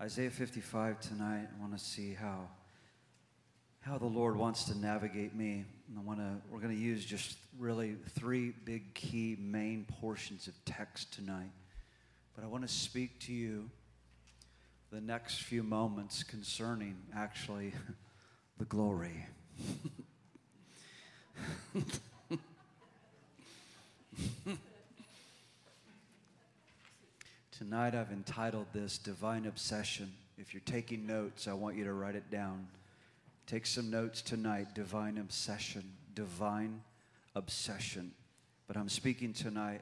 Isaiah 55 tonight. I want to see how how the Lord wants to navigate me. And I want to we're going to use just really three big key main portions of text tonight. But I want to speak to you the next few moments concerning actually the glory. Tonight I've entitled this Divine Obsession. If you're taking notes, I want you to write it down. Take some notes tonight Divine Obsession. Divine Obsession. But I'm speaking tonight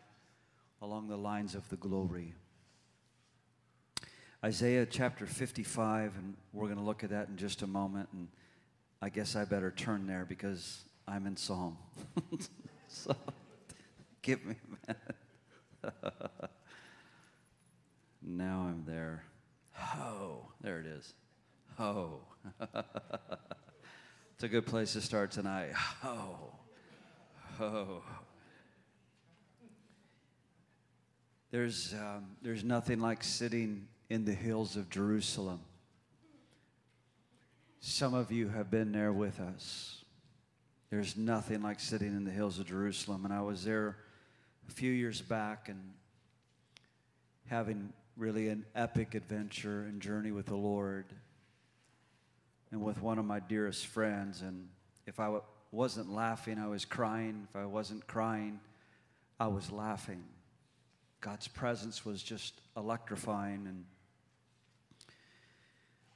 along the lines of the glory. Isaiah chapter 55, and we're going to look at that in just a moment. And I guess I better turn there because I'm in Psalm. so give me a minute. now I'm there. Ho, there it is. Ho. it's a good place to start tonight. Ho. Ho. There's, um, there's nothing like sitting in the hills of Jerusalem. Some of you have been there with us. There's nothing like sitting in the hills of Jerusalem. And I was there a few years back and having really an epic adventure and journey with the Lord and with one of my dearest friends. And if I w- wasn't laughing, I was crying. If I wasn't crying, I was laughing. God's presence was just electrifying. And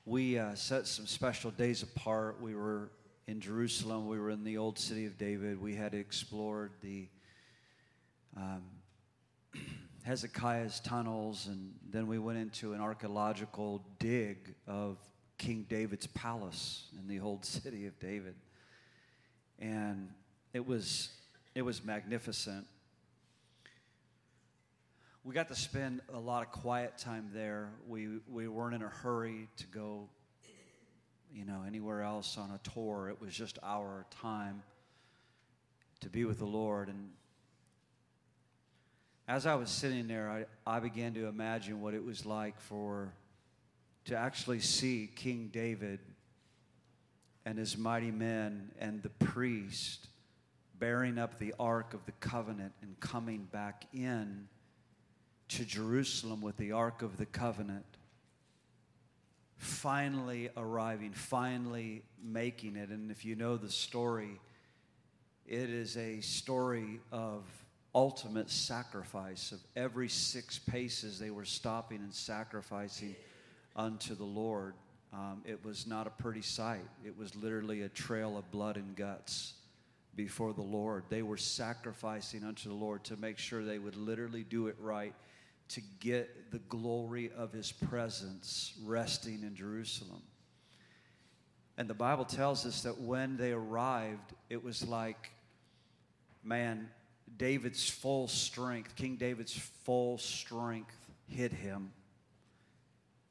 we uh, set some special days apart. We were in Jerusalem, we were in the old city of David. We had explored the um, Hezekiah's tunnels, and then we went into an archaeological dig of King David's palace in the old city of David. And it was, it was magnificent. We got to spend a lot of quiet time there. We, we weren't in a hurry to go, you know, anywhere else on a tour. It was just our time to be with the Lord. And as I was sitting there, I, I began to imagine what it was like for to actually see King David and his mighty men and the priest bearing up the ark of the covenant and coming back in to Jerusalem with the ark of the covenant finally arriving finally making it. And if you know the story it is a story of ultimate sacrifice of every six paces they were stopping and sacrificing unto the Lord. Um, it was not a pretty sight. It was literally a trail of blood and guts before the Lord. They were sacrificing unto the Lord to make sure they would literally do it right to get the glory of his presence resting in Jerusalem. And the Bible tells us that when they arrived, it was like, man, David's full strength, King David's full strength hit him.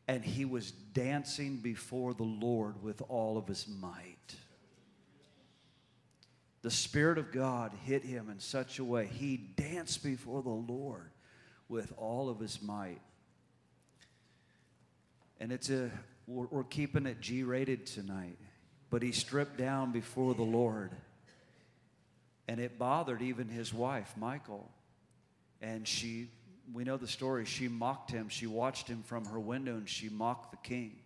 And he was dancing before the Lord with all of his might. The Spirit of God hit him in such a way, he danced before the Lord with all of his might. And it's a, we're, we're keeping it G rated tonight, but he stripped down before the Lord and it bothered even his wife, Michal. And she, we know the story, she mocked him. She watched him from her window and she mocked the king.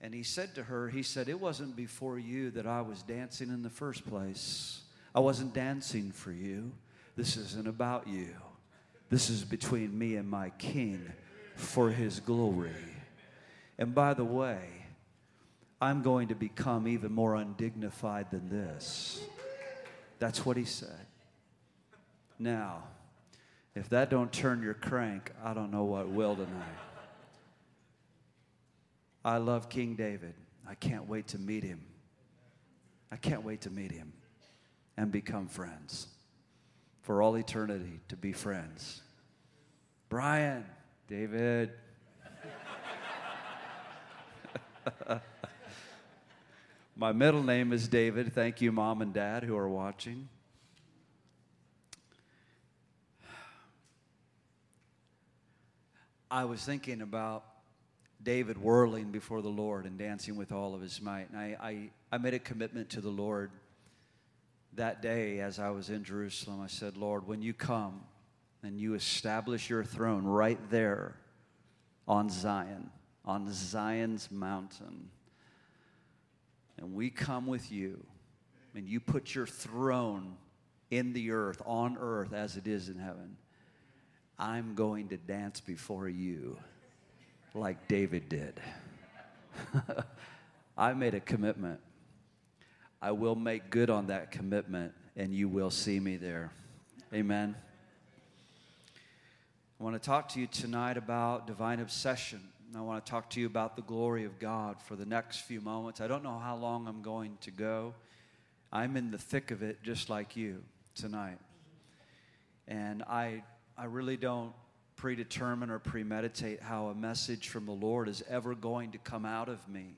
And he said to her, He said, It wasn't before you that I was dancing in the first place. I wasn't dancing for you. This isn't about you. This is between me and my king for his glory. And by the way, I'm going to become even more undignified than this. That's what he said. Now, if that don't turn your crank, I don't know what will tonight. I love King David. I can't wait to meet him. I can't wait to meet him and become friends. For all eternity to be friends. Brian, David. My middle name is David. Thank you, mom and dad, who are watching. I was thinking about David whirling before the Lord and dancing with all of his might. And I, I, I made a commitment to the Lord that day as I was in Jerusalem. I said, Lord, when you come and you establish your throne right there on Zion, on Zion's mountain, and we come with you, and you put your throne in the earth, on earth as it is in heaven, I'm going to dance before you like David did. I made a commitment. I will make good on that commitment, and you will see me there. Amen. I want to talk to you tonight about divine obsession. I want to talk to you about the glory of God for the next few moments. I don't know how long I'm going to go. I'm in the thick of it just like you tonight. And I, I really don't predetermine or premeditate how a message from the Lord is ever going to come out of me.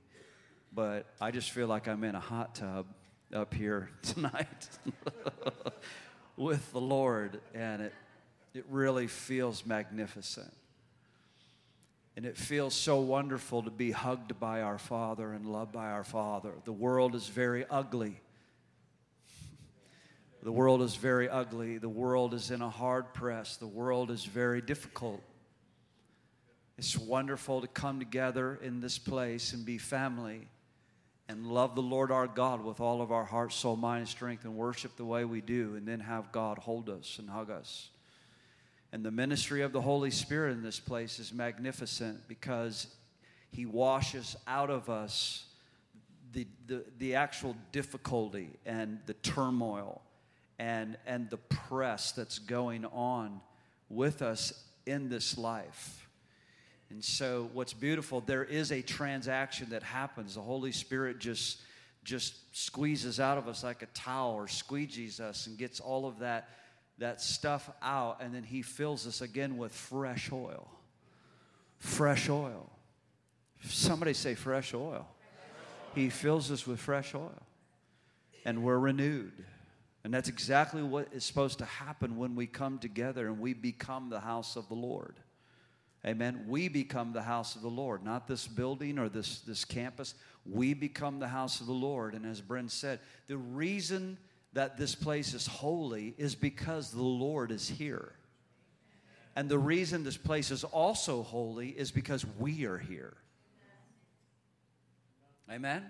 But I just feel like I'm in a hot tub up here tonight with the Lord, and it, it really feels magnificent. And it feels so wonderful to be hugged by our Father and loved by our Father. The world is very ugly. The world is very ugly. The world is in a hard press. The world is very difficult. It's wonderful to come together in this place and be family and love the Lord our God with all of our heart, soul, mind, and strength and worship the way we do, and then have God hold us and hug us. And the ministry of the Holy Spirit in this place is magnificent because He washes out of us the, the, the actual difficulty and the turmoil and, and the press that's going on with us in this life. And so, what's beautiful, there is a transaction that happens. The Holy Spirit just, just squeezes out of us like a towel or squeegees us and gets all of that, that stuff out, and then He fills us again with fresh oil. Fresh oil. Somebody say fresh oil. He fills us with fresh oil, and we're renewed. And that's exactly what is supposed to happen when we come together and we become the house of the Lord. Amen. We become the house of the Lord, not this building or this, this campus. We become the house of the Lord. And as Brent said, the reason that this place is holy is because the Lord is here. And the reason this place is also holy is because we are here. Amen.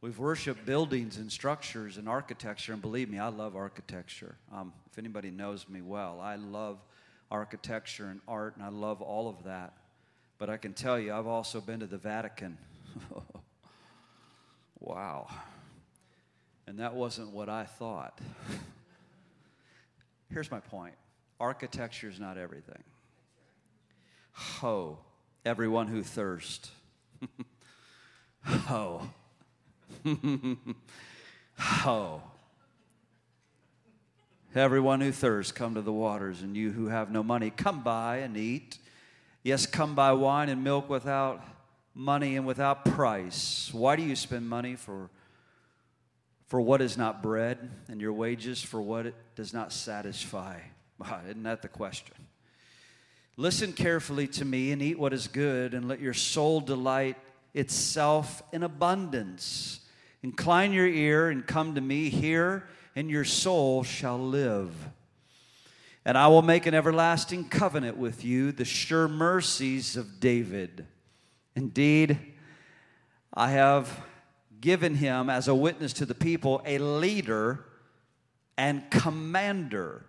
We've worshiped buildings and structures and architecture, and believe me, I love architecture. Um, if anybody knows me well, I love architecture and art, and I love all of that. But I can tell you, I've also been to the Vatican. wow. And that wasn't what I thought. Here's my point architecture is not everything. Ho, everyone who thirsts. Ho oh. Everyone who thirsts, come to the waters, and you who have no money, come buy and eat. Yes, come buy wine and milk without money and without price. Why do you spend money for, for what is not bread, and your wages for what it does not satisfy? Isn't that the question? Listen carefully to me and eat what is good, and let your soul delight itself in abundance. Incline your ear and come to me, hear, and your soul shall live. And I will make an everlasting covenant with you, the sure mercies of David. Indeed, I have given him as a witness to the people a leader and commander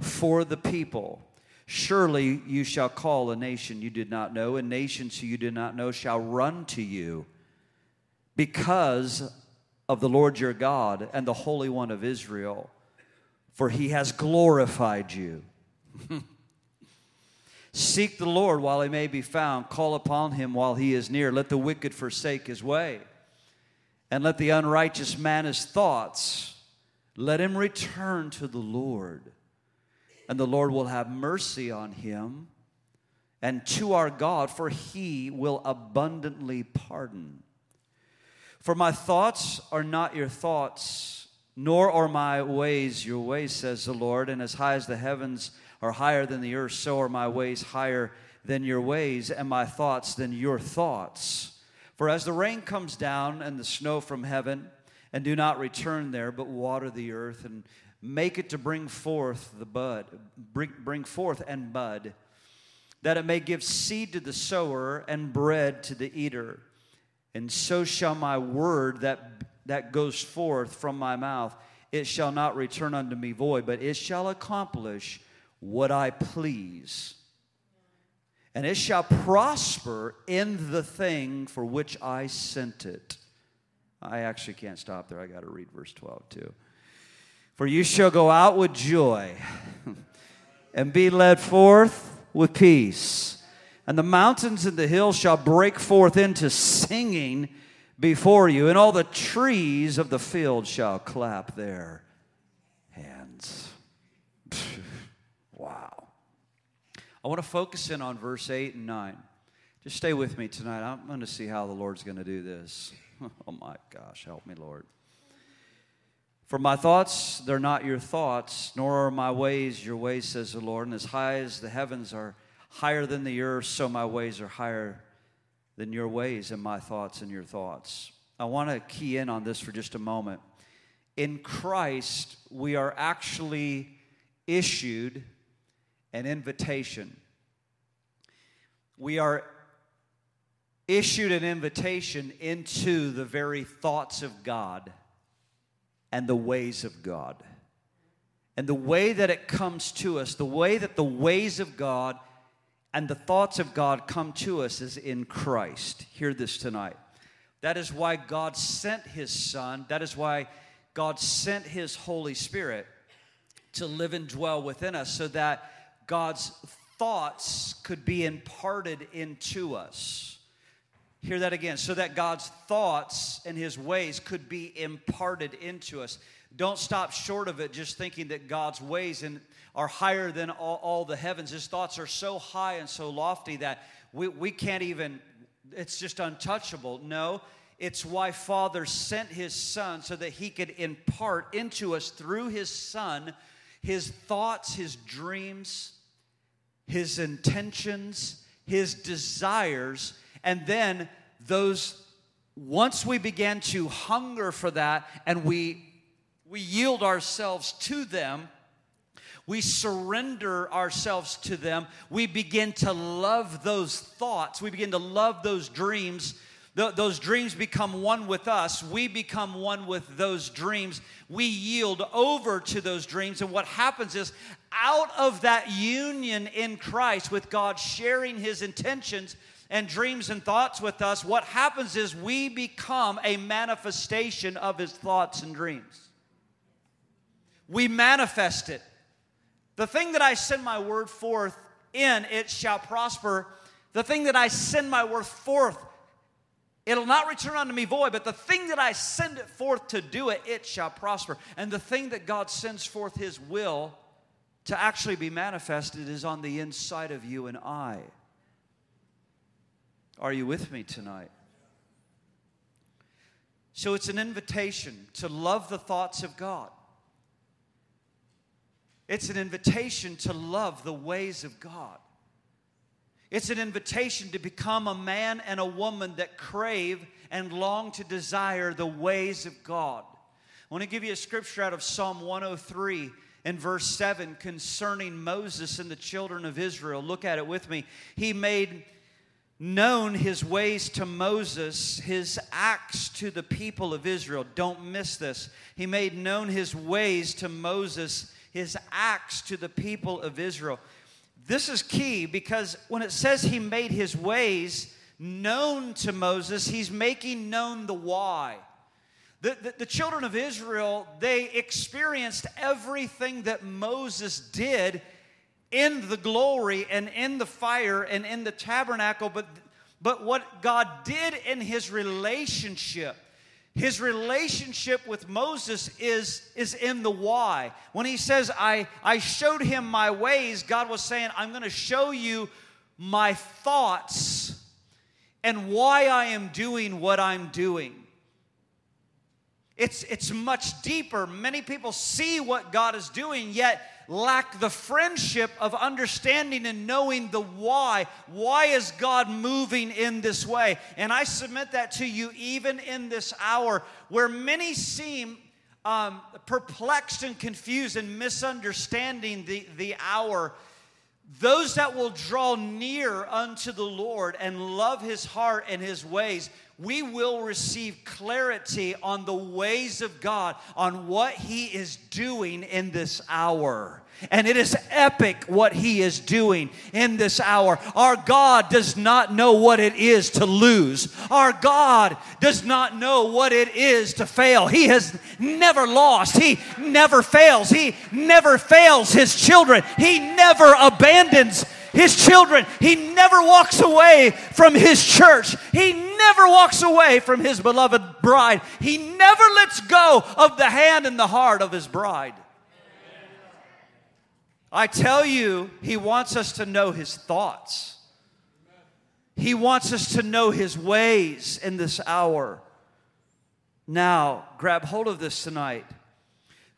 for the people. Surely you shall call a nation you did not know, and nations who you did not know shall run to you because of the Lord your God and the Holy One of Israel, for he has glorified you. Seek the Lord while he may be found, call upon him while he is near. Let the wicked forsake his way, and let the unrighteous man his thoughts. Let him return to the Lord, and the Lord will have mercy on him and to our God, for he will abundantly pardon. For my thoughts are not your thoughts, nor are my ways your ways, says the Lord. And as high as the heavens are higher than the earth, so are my ways higher than your ways, and my thoughts than your thoughts. For as the rain comes down and the snow from heaven, and do not return there, but water the earth and make it to bring forth the bud, bring, bring forth and bud, that it may give seed to the sower and bread to the eater. And so shall my word that, that goes forth from my mouth, it shall not return unto me void, but it shall accomplish what I please. And it shall prosper in the thing for which I sent it. I actually can't stop there. I got to read verse 12 too. For you shall go out with joy and be led forth with peace. And the mountains and the hills shall break forth into singing before you, and all the trees of the field shall clap their hands. wow. I want to focus in on verse 8 and 9. Just stay with me tonight. I'm going to see how the Lord's going to do this. oh my gosh, help me, Lord. For my thoughts, they're not your thoughts, nor are my ways your ways, says the Lord. And as high as the heavens are higher than the earth, so my ways are higher than your ways, and my thoughts and your thoughts. I want to key in on this for just a moment. In Christ, we are actually issued an invitation. We are issued an invitation into the very thoughts of God and the ways of God. And the way that it comes to us, the way that the ways of God and the thoughts of God come to us is in Christ. Hear this tonight. That is why God sent His Son. That is why God sent His Holy Spirit to live and dwell within us so that God's thoughts could be imparted into us. Hear that again. So that God's thoughts and his ways could be imparted into us. Don't stop short of it just thinking that God's ways and are higher than all, all, the heavens. His thoughts are so high and so lofty that we, we can't even, it's just untouchable. No, it's why Father sent his Son so that he could impart into us through his Son his thoughts, his dreams, his intentions, his desires and then those once we begin to hunger for that and we we yield ourselves to them, we surrender ourselves to them, we begin to love those thoughts, we begin to love those dreams. Those dreams become one with us. We become one with those dreams. We yield over to those dreams. And what happens is, out of that union in Christ with God sharing his intentions, and dreams and thoughts with us, what happens is we become a manifestation of his thoughts and dreams. We manifest it. The thing that I send my word forth in, it shall prosper. The thing that I send my word forth, it'll not return unto me void, but the thing that I send it forth to do it, it shall prosper. And the thing that God sends forth his will to actually be manifested is on the inside of you and I. Are you with me tonight? So it's an invitation to love the thoughts of God. It's an invitation to love the ways of God. It's an invitation to become a man and a woman that crave and long to desire the ways of God. I want to give you a scripture out of Psalm 103 in verse 7 concerning Moses and the children of Israel. Look at it with me. He made known his ways to Moses, his acts to the people of Israel. Don't miss this. He made known his ways to Moses, his acts to the people of Israel. This is key because when it says he made his ways known to Moses, he's making known the why. The, the, the, children of Israel, they experienced everything that Moses did in the glory and in the fire and in the tabernacle, but, but what God did in his relationship. His relationship with Moses is, is in the why. When he says, I, I showed him my ways, God was saying, I'm going to show you my thoughts and why I am doing what I'm doing. It's, it's much deeper. Many people see what God is doing, yet lack the friendship of understanding and knowing the why. Why is God moving in this way? And I submit that to you even in this hour where many seem um, perplexed and confused and misunderstanding the, the hour. Those that will draw near unto the Lord and love his heart and his ways we will receive clarity on the ways of God, on what He is doing in this hour. And it is epic what He is doing in this hour. Our God does not know what it is to lose, our God does not know what it is to fail. He has never lost, He never fails, He never fails His children, He never abandons his children. He never walks away from his church. He never walks away from his beloved bride. He never lets go of the hand and the heart of his bride. I tell you, he wants us to know his thoughts. He wants us to know his ways in this hour. Now, grab hold of this tonight.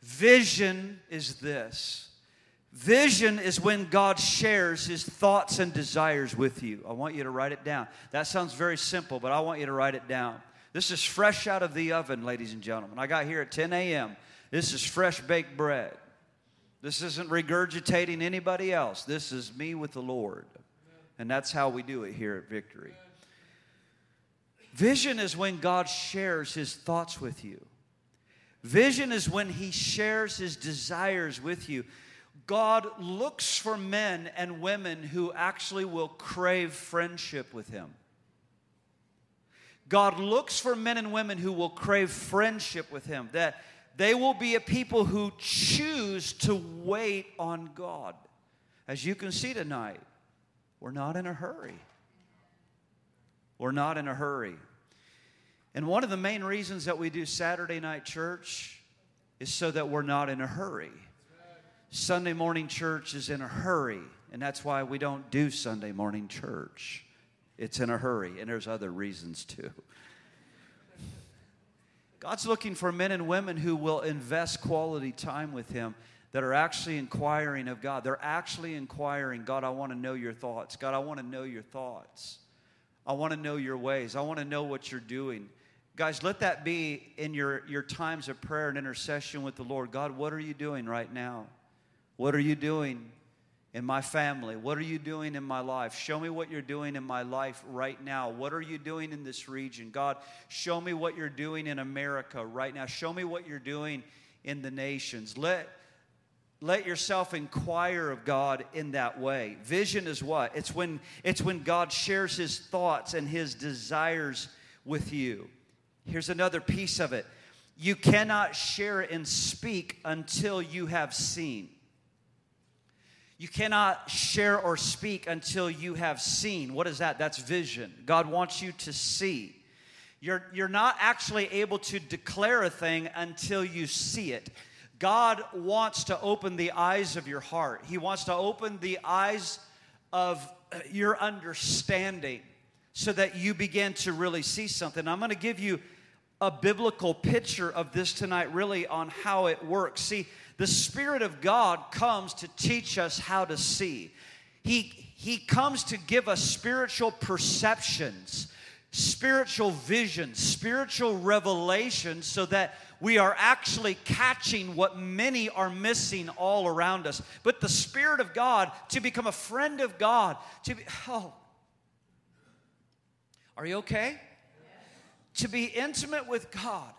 Vision is this Vision is when God shares his thoughts and desires with you. I want you to write it down. That sounds very simple, but I want you to write it down. This is fresh out of the oven, ladies and gentlemen. I got here at 10 a.m. This is fresh baked bread. This isn't regurgitating anybody else. This is me with the Lord. And that's how we do it here at Victory. Vision is when God shares his thoughts with you. Vision is when he shares his desires with you. God looks for men and women who actually will crave friendship with Him. God looks for men and women who will crave friendship with Him, that they will be a people who choose to wait on God. As you can see tonight, we're not in a hurry. We're not in a hurry. And one of the main reasons that we do Saturday night church is so that we're not in a hurry. Sunday morning church is in a hurry, and that's why we don't do Sunday morning church. It's in a hurry, and there's other reasons too. God's looking for men and women who will invest quality time with Him that are actually inquiring of God. They're actually inquiring, God, I want to know your thoughts. God, I want to know your thoughts. I want to know your ways. I want to know what you're doing. Guys, let that be in your, your times of prayer and intercession with the Lord. God, what are you doing right now? What are you doing in my family? What are you doing in my life? Show me what you're doing in my life right now. What are you doing in this region? God, show me what you're doing in America right now. Show me what you're doing in the nations. Let let yourself inquire of God in that way. Vision is what? It's when it's when God shares his thoughts and his desires with you. Here's another piece of it. You cannot share and speak until you have seen. You cannot share or speak until you have seen. What is that? That's vision. God wants you to see. You're, you're not actually able to declare a thing until you see it. God wants to open the eyes of your heart, He wants to open the eyes of uh, your understanding so that you begin to really see something. I'm going to give you a biblical picture of this tonight, really, on how it works. See, the Spirit of God comes to teach us how to see. He, he comes to give us spiritual perceptions, spiritual visions, spiritual revelations, so that we are actually catching what many are missing all around us. But the Spirit of God, to become a friend of God, to be, oh, are you okay? Yes. To be intimate with God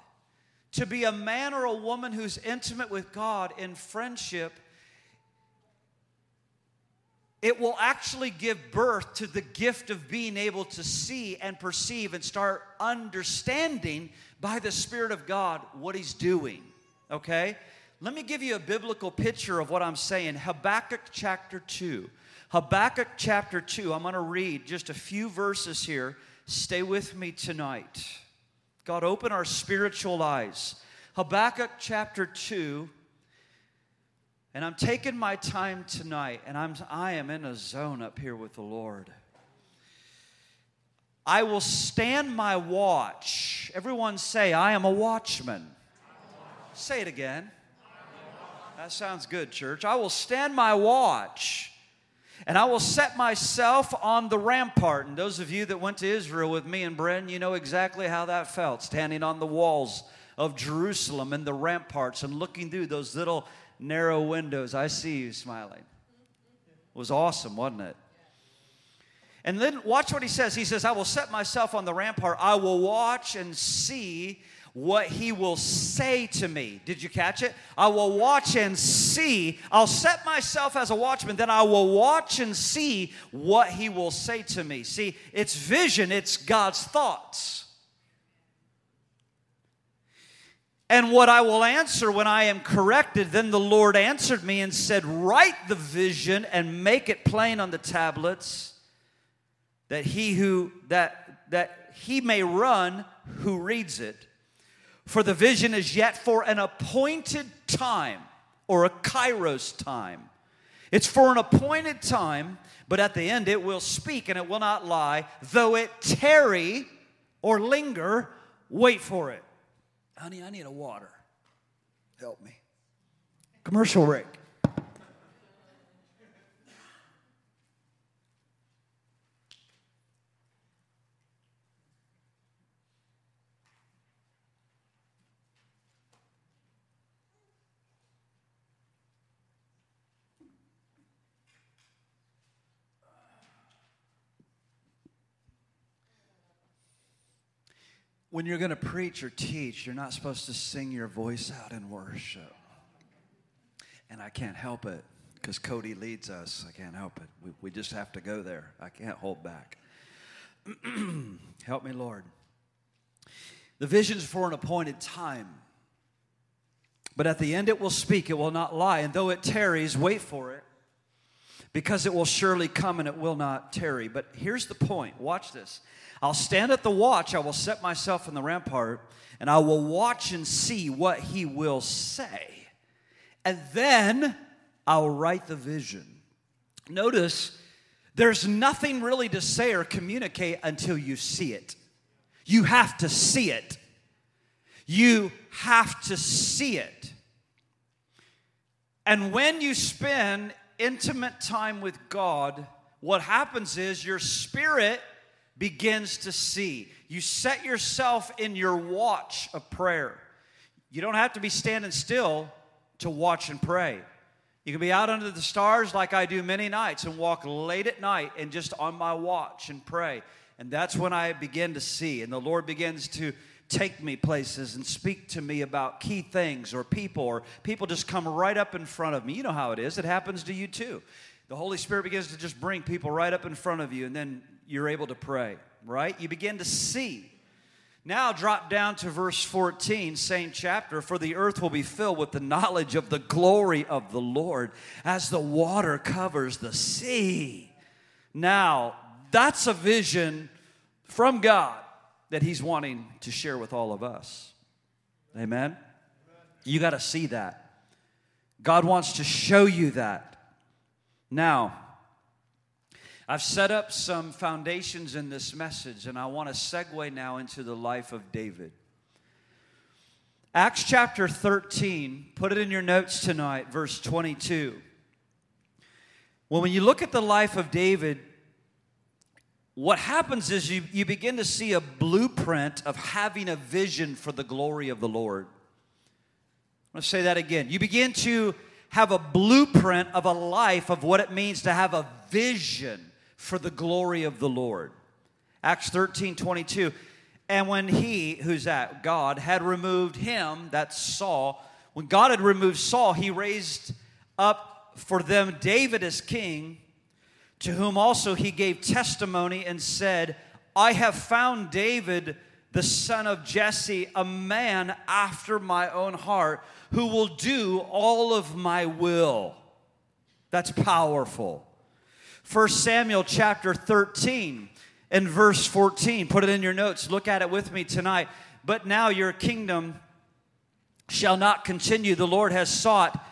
to be a man or a woman who's intimate with God in friendship, it will actually give birth to the gift of being able to see and perceive and start understanding by the Spirit of God what He's doing. Okay? Let me give you a biblical picture of what I'm saying. Habakkuk chapter 2. Habakkuk chapter 2. I'm going to read just a few verses here. Stay with me tonight. God, open our spiritual eyes. Habakkuk chapter 2. And I'm taking my time tonight, and I'm, I am in a zone up here with the Lord. I will stand my watch. Everyone say, I am a watchman. Say it again. That sounds good, church. I will stand my watch and I will set myself on the rampart. And those of you that went to Israel with me and Brent, you know exactly how that felt, standing on the walls of Jerusalem and the ramparts and looking through those little narrow windows. I see you smiling. It was awesome, wasn't it? And then watch what he says. He says, I will set myself on the rampart. I will watch and see what he will say to me. Did you catch it? I will watch and see. I'll set myself as a watchman, then I will watch and see what he will say to me. See, it's vision, it's God's thoughts. And what I will answer when I am corrected, then the Lord answered me and said, Write the vision and make it plain on the tablets that he who that that he may run who reads it for the vision is yet for an appointed time or a kairos time. It's for an appointed time but at the end it will speak and it will not lie though it tarry or linger wait for it. Honey i need a water. Help me. Commercial break when you're going to preach or teach, you're not supposed to sing your voice out in worship. And I can't help it because Cody leads us. I can't help it. We, we just have to go there. I can't hold back. help me, Lord. The vision's for an appointed time. But at the end it will speak, it will not lie. And though it tarries, wait for it, because it will surely come and it will not tarry. But here's the point watch this. I'll stand at the watch, I will set myself in the rampart, and I will watch and see what he will say. And then I'll write the vision. Notice there's nothing really to say or communicate until you see it. You have to see it. You have to see it. And when you spend intimate time with God, what happens is your spirit begins to see. You set yourself in your watch of prayer. You don't have to be standing still to watch and pray. You can be out under the stars like I do many nights and walk late at night and just on my watch and pray. And that's when I begin to see. And the Lord begins to take me places and speak to me about key things or people, or people just come right up in front of me. You know how it is, it happens to you too. The Holy Spirit begins to just bring people right up in front of you, and then you're able to pray, right? You begin to see. Now, drop down to verse 14, same chapter. For the earth will be filled with the knowledge of the glory of the Lord as the water covers the sea. Now, that's a vision from God that He's wanting to share with all of us. Amen? You got to see that. God wants to show you that. Now, I've set up some foundations in this message, and I want to segue now into the life of David. Acts chapter 13, put it in your notes tonight, verse 22. Well, when you look at the life of David, what happens is you, you begin to see a blueprint of having a vision for the glory of the Lord. Let's say that again. You begin to have a blueprint of a life of what it means to have a vision for the glory of the Lord. Acts 13 22. And when he, who's that? God, had removed him, that's Saul, when God had removed Saul, he raised up for them David as king, to whom also he gave testimony and said, I have found David, the son of Jesse, a man after my own heart, who will do all of my will. That's powerful. 1 Samuel chapter 13 and verse 14. Put it in your notes. Look at it with me tonight. But now your kingdom shall not continue. The Lord has sought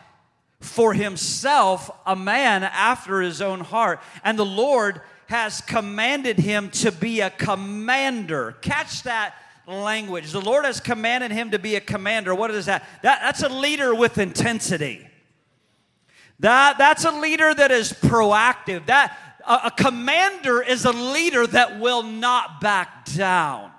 for himself a man after his own heart, and the Lord has commanded him to be a commander. Catch that language. The Lord has commanded him to be a commander. What is that? that that's a leader with intensity. That, that's a leader that is proactive. That, a, a commander is a leader that will not back down.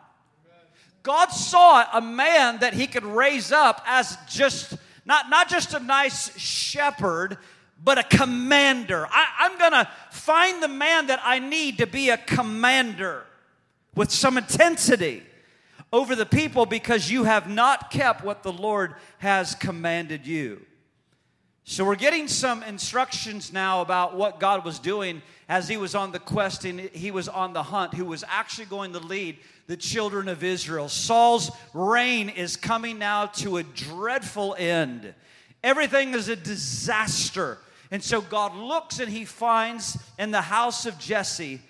God saw a man that he could raise up as just not, not just a nice shepherd, but a commander. I, I'm gonna find the man that I need to be a commander with some intensity over the people because you have not kept what the Lord has commanded you. So we're getting some instructions now about what God was doing as he was on the quest and he was on the hunt, who was actually going to lead the children of Israel. Saul's reign is coming now to a dreadful end. Everything is a disaster. And so God looks and he finds in the house of Jesse,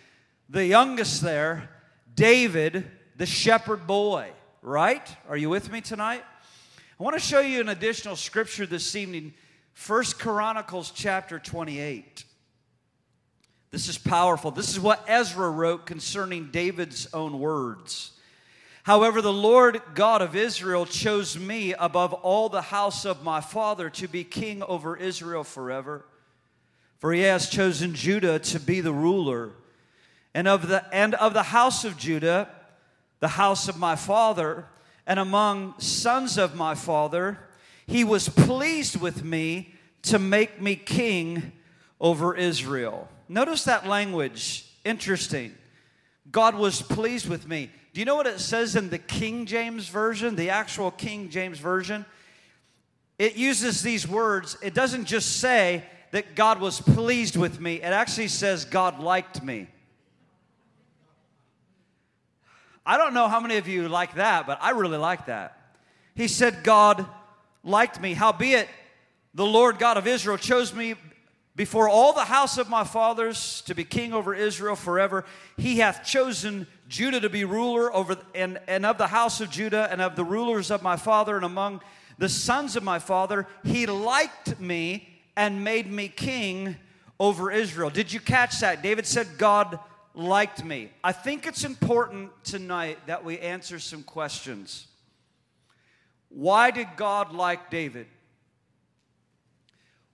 the youngest there, David, the shepherd boy, right? Are you with me tonight? I want to show you an additional scripture this evening, First Chronicles chapter 28. This is powerful. This is what Ezra wrote concerning David's own words. However, the Lord God of Israel chose me above all the house of my father to be king over Israel forever. For he has chosen Judah to be the ruler. And of the, and of the house of Judah, the house of my father, and among sons of my father, he was pleased with me to make me king over Israel. Notice that language. Interesting. God was pleased with me. Do you know what it says in the King James Version, the actual King James Version? It uses these words. It doesn't just say that God was pleased with me, it actually says God liked me. I don't know how many of you like that, but I really like that. He said, God liked me. Howbeit, the Lord God of Israel chose me before all the house of my fathers to be king over Israel forever, he hath chosen Judah to be ruler over and, and of the house of Judah and of the rulers of my father and among the sons of my father, he liked me and made me king over Israel. Did you catch that? David said, God liked me. I think it's important tonight that we answer some questions. Why did God like David?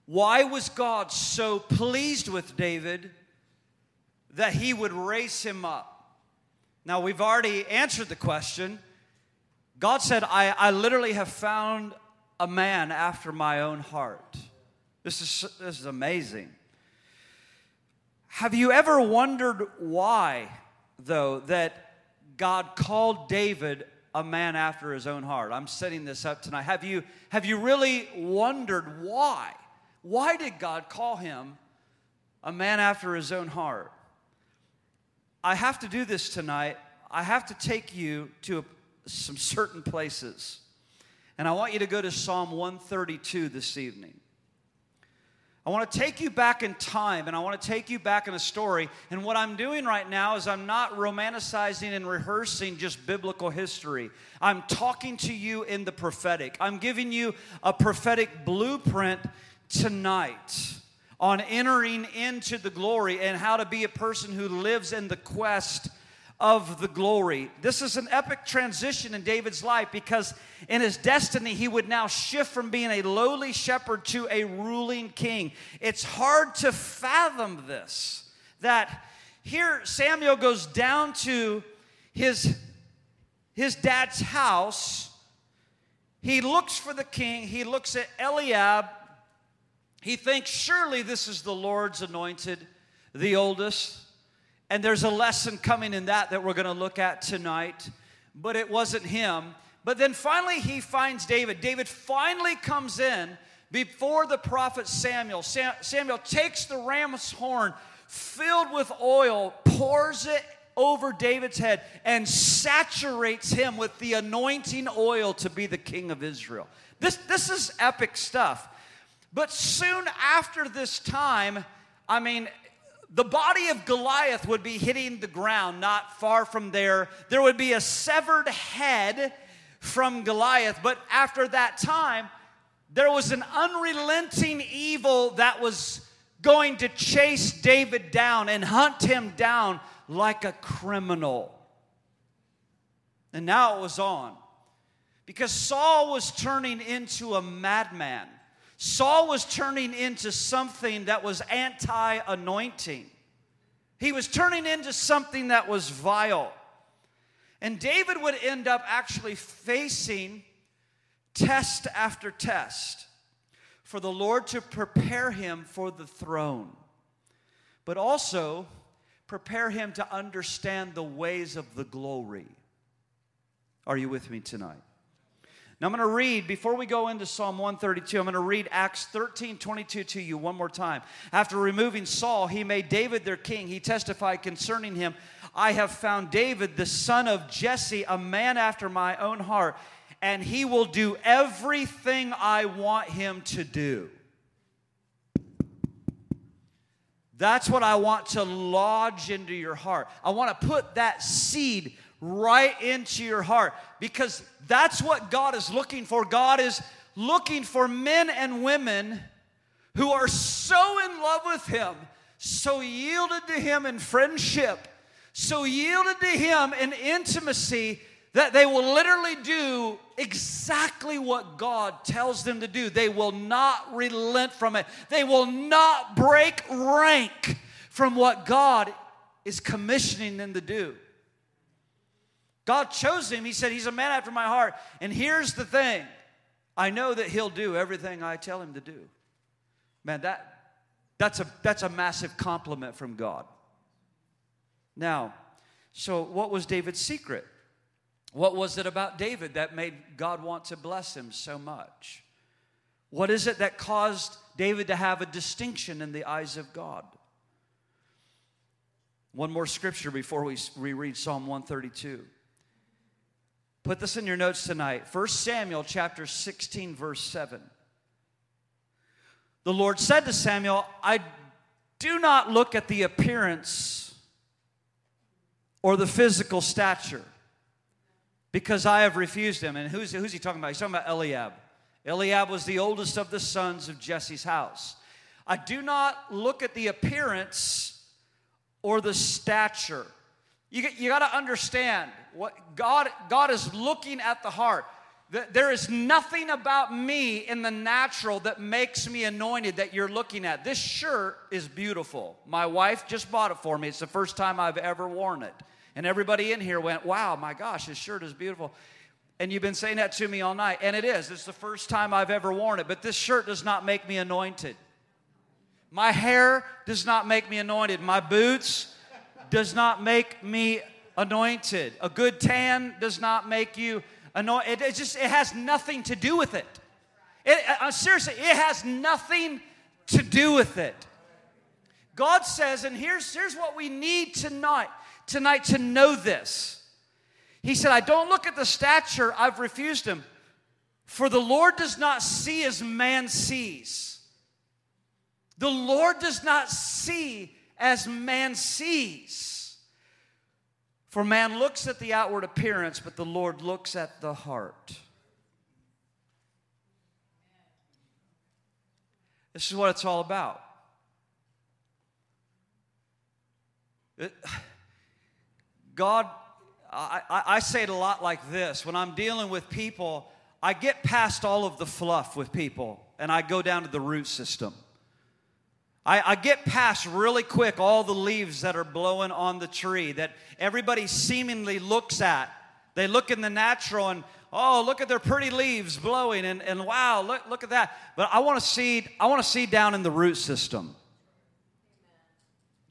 Why was God so pleased with David that he would raise him up? Now, we've already answered the question. God said, I, I literally have found a man after my own heart. This is, this is amazing. Have you ever wondered why, though, that God called David a man after his own heart? I'm setting this up tonight. Have you, have you really wondered why? Why did God call him a man after his own heart? I have to do this tonight. I have to take you to a, some certain places. And I want you to go to Psalm 132 this evening. I want to take you back in time and I want to take you back in a story. And what I'm doing right now is I'm not romanticizing and rehearsing just biblical history. I'm talking to you in the prophetic. I'm giving you a prophetic blueprint tonight on entering into the glory and how to be a person who lives in the quest of the glory. This is an epic transition in David's life because in his destiny, he would now shift from being a lowly shepherd to a ruling king. It's hard to fathom this that here Samuel goes down to his, his dad's house. He looks for the king, he looks at Eliab he thinks, surely this is the Lord's anointed, the oldest. And there's a lesson coming in that that we're going to look at tonight. But it wasn't him. But then finally, he finds David. David finally comes in before the prophet Samuel. Sam, Samuel takes the ram's horn filled with oil, pours it over David's head, and saturates him with the anointing oil to be the king of Israel. This, this is epic stuff. But soon after this time, I mean, the body of Goliath would be hitting the ground not far from there. There would be a severed head from Goliath. But after that time, there was an unrelenting evil that was going to chase David down and hunt him down like a criminal. And now it was on because Saul was turning into a madman. Saul was turning into something that was anti anointing. He was turning into something that was vile. And David would end up actually facing test after test for the Lord to prepare him for the throne, but also prepare him to understand the ways of the glory. Are you with me tonight? Now I'm going to read, before we go into Psalm 132, I'm going to read Acts 13 22 to you one more time. After removing Saul, he made David their king. He testified concerning him I have found David, the son of Jesse, a man after my own heart, and he will do everything I want him to do. That's what I want to lodge into your heart. I want to put that seed right into your heart because that's what God is looking for. God is looking for men and women who are so in love with Him, so yielded to Him in friendship, so yielded to Him in intimacy that they will literally do exactly what God tells them to do. They will not relent from it, they will not break rank from what God is commissioning them to do. God chose him. He said, He's a man after my heart. And here's the thing I know that he'll do everything I tell him to do. Man, that, that's, a, that's a massive compliment from God. Now, so what was David's secret? What was it about David that made God want to bless him so much? What is it that caused David to have a distinction in the eyes of God? One more scripture before we reread Psalm 132. Put this in your notes tonight. 1 Samuel chapter 16 verse 7. The Lord said to Samuel, I do not look at the appearance or the physical stature because I have refused him. And who's, who's he talking about? He's talking about Eliab. Eliab was the oldest of the sons of Jesse's house. I do not look at the appearance or the stature. You, you got to understand what God, God is looking at the heart. There is nothing about me in the natural that makes me anointed that you're looking at. This shirt is beautiful. My wife just bought it for me. It's the first time I've ever worn it. And everybody in here went, Wow, my gosh, this shirt is beautiful. And you've been saying that to me all night. And it is. It's the first time I've ever worn it. But this shirt does not make me anointed. My hair does not make me anointed. My boots does not make me anointed. A good tan does not make you anointed. It, just it has nothing to do with it. it uh, seriously, it has nothing to do with it. God says, and here's, here's what we need tonight, tonight to know this. He said, I don't look at the stature, I've refused him. For the Lord does not see as man sees. The Lord does not see as man sees. For man looks at the outward appearance, but the Lord looks at the heart. This is what it's all about. It, God, I, I, I say it a lot like this when I'm dealing with people, I get past all of the fluff with people and I go down to the root system. I, I, get past really quick all the leaves that are blowing on the tree that everybody seemingly looks at. They look in the natural and, oh, look at their pretty leaves blowing and, and wow, look, look at that. But I want to see, I want to see down in the root system.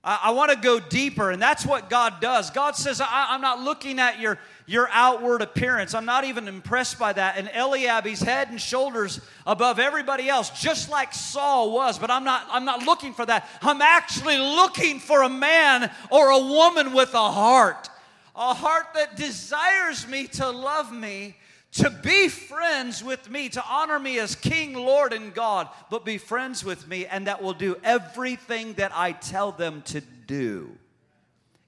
I, I want to go deeper, and that's what God does. God says, I, am not looking at your, your outward appearance. I'm not even impressed by that. And Eliab, he's head and shoulders above everybody else, just like Saul was. But I'm not, I'm not looking for that. I'm actually looking for a man or a woman with a heart. A heart that desires me to love me to be friends with me, to honor me as King, Lord, and God, but be friends with me, and that will do everything that I tell them to do,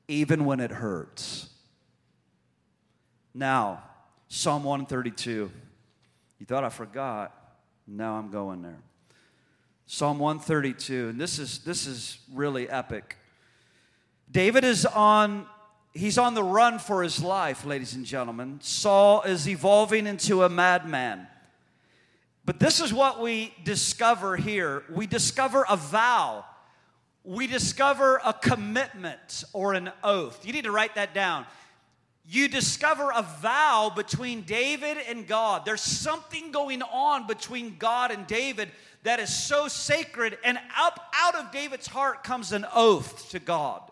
even when it hurts. Now, Psalm 132. You thought I forgot. Now I'm going there. Psalm 132, and this is this is really epic. David is on He's on the run for his life, ladies and gentlemen. Saul is evolving into a madman. But this is what we discover here we discover a vow, we discover a commitment or an oath. You need to write that down. You discover a vow between David and God. There's something going on between God and David that is so sacred, and up out of David's heart comes an oath to God.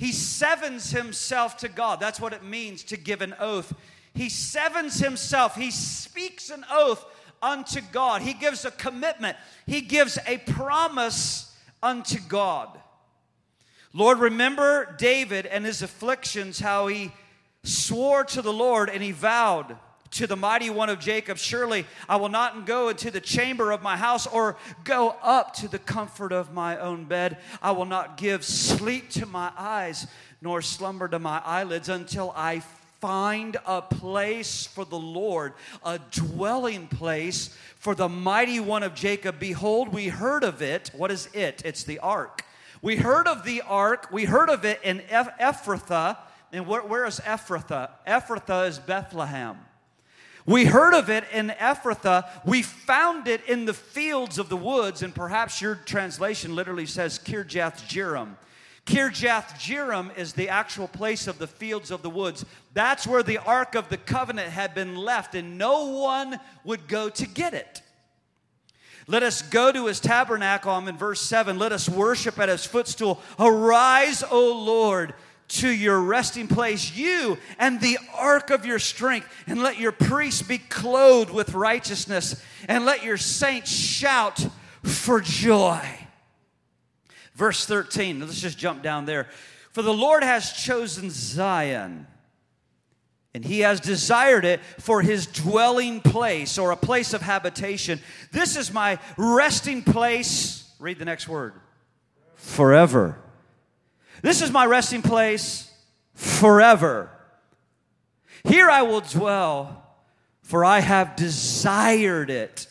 He sevens himself to God. That's what it means to give an oath. He sevens himself, he speaks an oath unto God. He gives a commitment, he gives a promise unto God. Lord, remember David and his afflictions, how he swore to the Lord and he vowed to the mighty one of Jacob, Surely I will not go into the chamber of my house or go up to the comfort of my own bed. I will not give sleep to my eyes, nor slumber to my eyelids until I find a place for the Lord, a dwelling place for the mighty one of Jacob. Behold, we heard of it. What is it? It's the ark. We heard of the ark. We heard of it in Ephrathah. And where, where is Ephrathah? Ephrathah is Bethlehem. We heard of it in Ephrathah. We found it in the fields of the woods, and perhaps your translation literally says Kirjath Jearim. Kirjath Jearim is the actual place of the fields of the woods. That's where the Ark of the Covenant had been left, and no one would go to get it. Let us go to his tabernacle. I'm in verse 7. Let us worship at his footstool. Arise, O Lord, to your resting place, you and the ark of your strength, and let your priests be clothed with righteousness, and let your saints shout for joy. Verse 13, let's just jump down there. For the Lord has chosen Zion, and he has desired it for his dwelling place or a place of habitation. This is my resting place. Read the next word forever. This is my resting place forever. Here I will dwell, for I have desired it.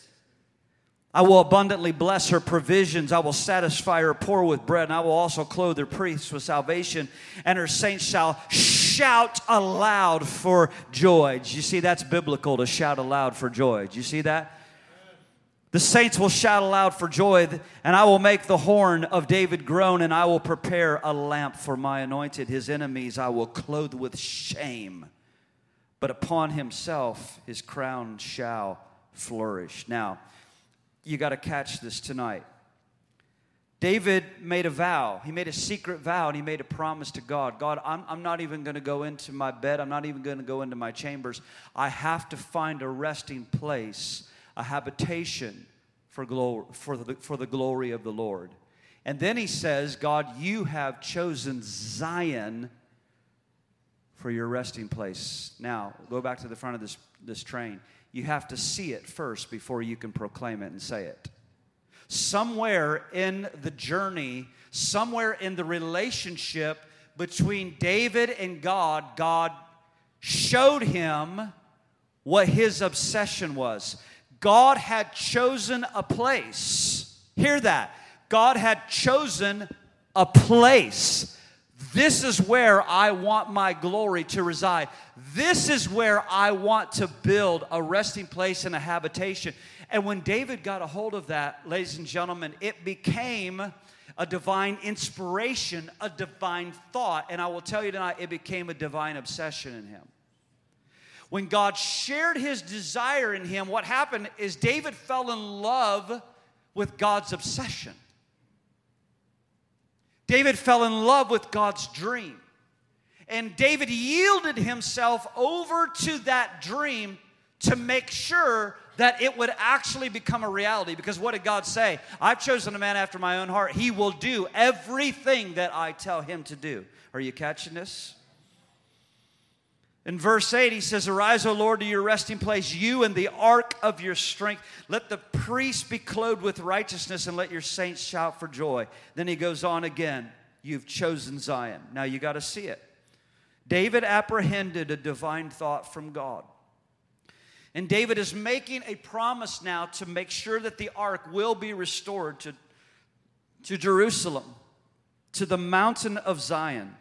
I will abundantly bless her provisions. I will satisfy her poor with bread, and I will also clothe her priests with salvation, and her saints shall shout aloud for joy. Do you see that's biblical to shout aloud for joy? Do you see that? The saints will shout aloud for joy, and I will make the horn of David groan, and I will prepare a lamp for my anointed. His enemies I will clothe with shame, but upon himself his crown shall flourish. Now, you got to catch this tonight. David made a vow. He made a secret vow and he made a promise to God God, I'm, I'm not even going to go into my bed. I'm not even going to go into my chambers. I have to find a resting place, a habitation for, glory, for, the, for the glory of the Lord. And then he says, God, you have chosen Zion for your resting place. Now, go back to the front of this, this train you have to see it first before you can proclaim it and say it. Somewhere in the journey, somewhere in the relationship between David and God, God showed him what his obsession was. God had chosen a place. Hear that. God had chosen a place this is where I want my glory to reside. This is where I want to build a resting place and a habitation. And when David got a hold of that, ladies and gentlemen, it became a divine inspiration, a divine thought. And I will tell you tonight, it became a divine obsession in him. When God shared his desire in him, what happened is David fell in love with God's obsession. David fell in love with God's dream. And David yielded himself over to that dream to make sure that it would actually become a reality. Because what did God say? I've chosen a man after my own heart. He will do everything that I tell him to do. Are you catching this? In verse 8, he says, Arise, O Lord, to your resting place, you and the ark of your strength. Let the priests be clothed with righteousness, and let your saints shout for joy. Then he goes on again, You've chosen Zion. Now you got to see it. David apprehended a divine thought from God. And David is making a promise now to make sure that the ark will be restored to, to Jerusalem, to the mountain of Zion.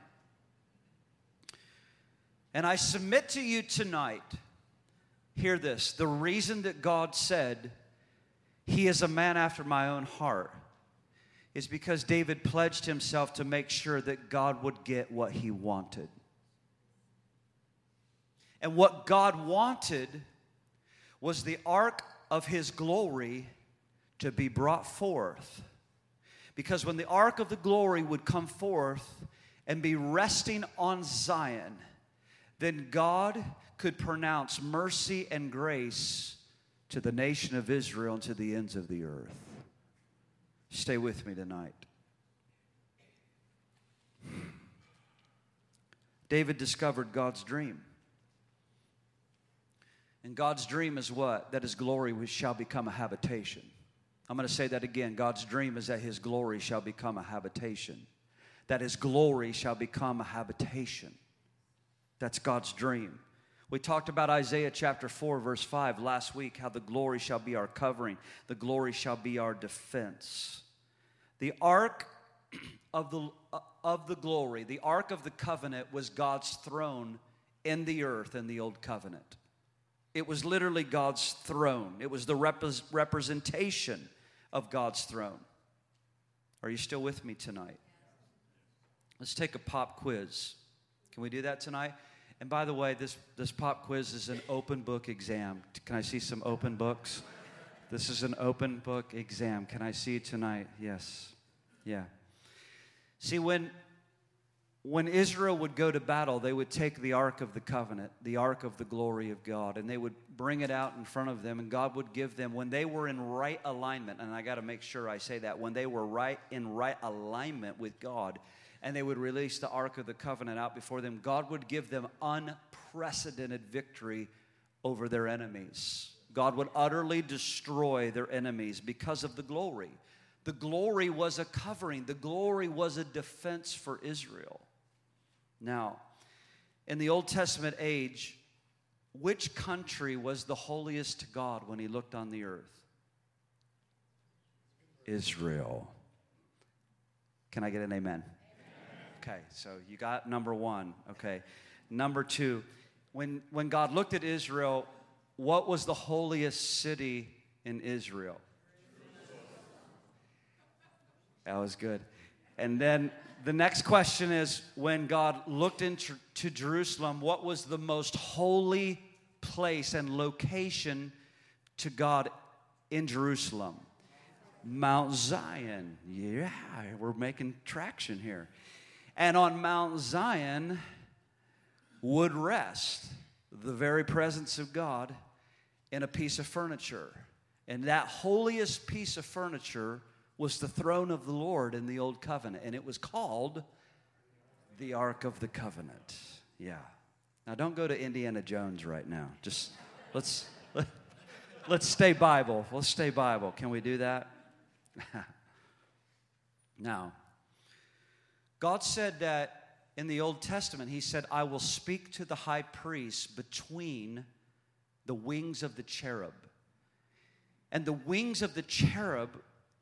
And I submit to you tonight, hear this the reason that God said, He is a man after my own heart, is because David pledged himself to make sure that God would get what he wanted. And what God wanted was the ark of his glory to be brought forth. Because when the ark of the glory would come forth and be resting on Zion, then God could pronounce mercy and grace to the nation of Israel and to the ends of the earth. Stay with me tonight. David discovered God's dream. And God's dream is what? That his glory shall become a habitation. I'm going to say that again. God's dream is that his glory shall become a habitation. That his glory shall become a habitation. That's God's dream. We talked about Isaiah chapter 4, verse 5 last week, how the glory shall be our covering, the glory shall be our defense. The ark of the, uh, of the glory, the ark of the covenant, was God's throne in the earth in the old covenant. It was literally God's throne, it was the rep- representation of God's throne. Are you still with me tonight? Let's take a pop quiz. Can we do that tonight? And by the way, this, this pop quiz is an open book exam. Can I see some open books? This is an open book exam. Can I see tonight? Yes. Yeah. See, when, when Israel would go to battle, they would take the Ark of the Covenant, the Ark of the glory of God, and they would bring it out in front of them, and God would give them, when they were in right alignment, and I got to make sure I say that, when they were right in right alignment with God, and they would release the Ark of the Covenant out before them, God would give them unprecedented victory over their enemies. God would utterly destroy their enemies because of the glory. The glory was a covering, the glory was a defense for Israel. Now, in the Old Testament age, which country was the holiest to God when he looked on the earth? Israel. Can I get an amen? Okay, so you got number one. Okay. Number two, when, when God looked at Israel, what was the holiest city in Israel? That was good. And then the next question is when God looked into Jerusalem, what was the most holy place and location to God in Jerusalem? Mount Zion. Yeah, we're making traction here and on Mount Zion would rest the very presence of God in a piece of furniture. And that holiest piece of furniture was the throne of the Lord in the Old Covenant, and it was called the Ark of the Covenant. Yeah. Now, don't go to Indiana Jones right now. Just let's let, us let us stay Bible. Let's stay Bible. Can we do that? now, God said that in the Old Testament, He said, I will speak to the high priest between the wings of the cherub. And the wings of the cherub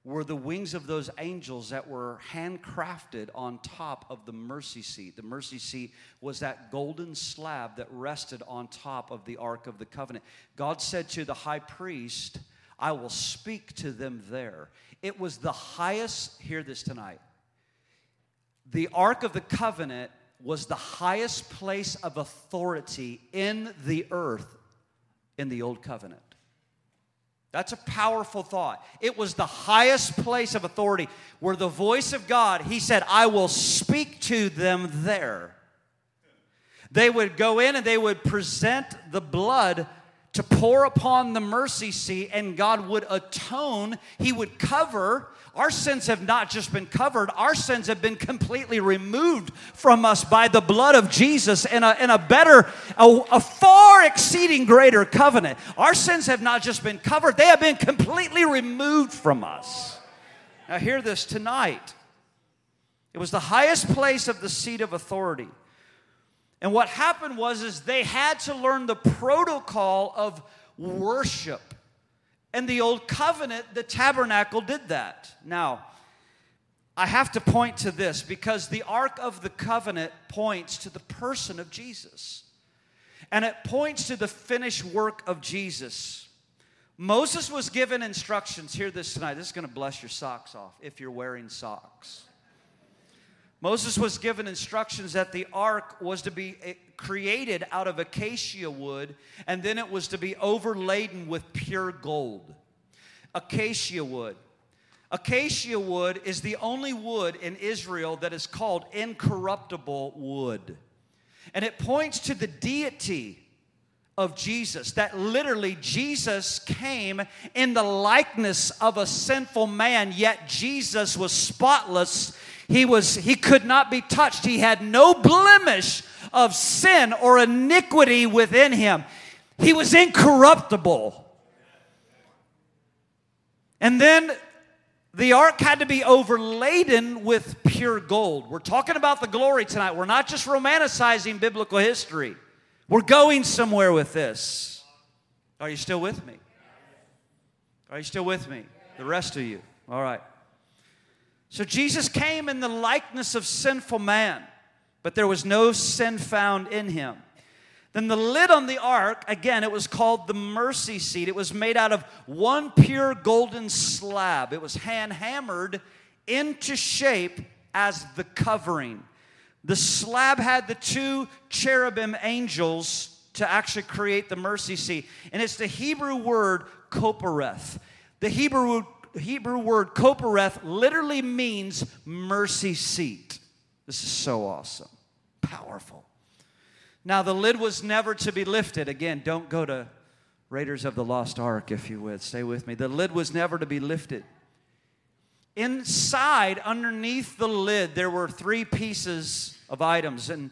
were the wings of those angels that were handcrafted on top of the mercy seat. The mercy seat was that golden slab that rested on top of the Ark of the Covenant. God said to the high priest, I will speak to them there. It was the highest, hear this tonight, the Ark of the Covenant was the highest place of authority in the earth in the Old Covenant. That's a powerful thought. It was the highest place of authority where the voice of God, He said, I will speak to them there. They would go in and they would present the blood to pour upon the mercy seat, and God would atone. He would cover. Our sins have not just been covered, our sins have been completely removed from us by the blood of Jesus in a, in a better, a, a far exceeding greater covenant. Our sins have not just been covered, they have been completely removed from us. Now, hear this tonight. It was the highest place of the seat of authority. And what happened was is they had to learn the protocol of worship. And the old covenant, the tabernacle did that. Now, I have to point to this because the Ark of the Covenant points to the person of Jesus. and it points to the finished work of Jesus. Moses was given instructions. Hear this tonight. This is going to bless your socks off if you're wearing socks. Moses was given instructions that the ark was to be eh, created out of acacia wood and then it was to be overladen with pure gold. Acacia wood. Acacia wood is the only wood in Israel that is called incorruptible wood. And it points to the deity of Jesus, that literally Jesus came in the likeness of a sinful man, yet Jesus was spotless. He was he could not be touched. He had no blemish of sin or iniquity within him. He was incorruptible. And then the ark had to be overladen with pure gold. We're talking about the glory tonight. We're not just romanticizing biblical history. We're going somewhere with this. Are you still with me? Are you still with me? The rest of you. All right. So Jesus came in the likeness of sinful man, but there was no sin found in him. Then the lid on the ark, again, it was called the mercy seat. It was made out of one pure golden slab. It was hand hammered into shape as the covering. The slab had the two cherubim angels to actually create the mercy seat. And it's the Hebrew word koporeth. The Hebrew, Hebrew word koporeth literally means mercy seat. This is so awesome, powerful. Now, the lid was never to be lifted. Again, don't go to Raiders of the Lost Ark, if you would. Stay with me. The lid was never to be lifted. Inside, underneath the lid, there were three pieces of items, and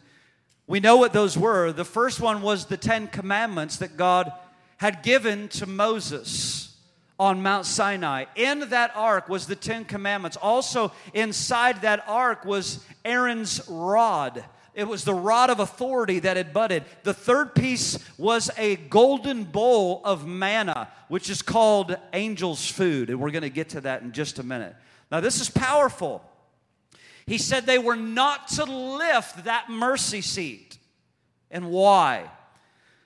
we know what those were. The first one was the Ten Commandments that God had given to Moses on Mount Sinai. In that ark was the Ten Commandments. Also, inside that ark was Aaron's rod. It was the rod of authority that had budded. The third piece was a golden bowl of manna, which is called angel's food. And we're going to get to that in just a minute. Now, this is powerful. He said they were not to lift that mercy seat. And why?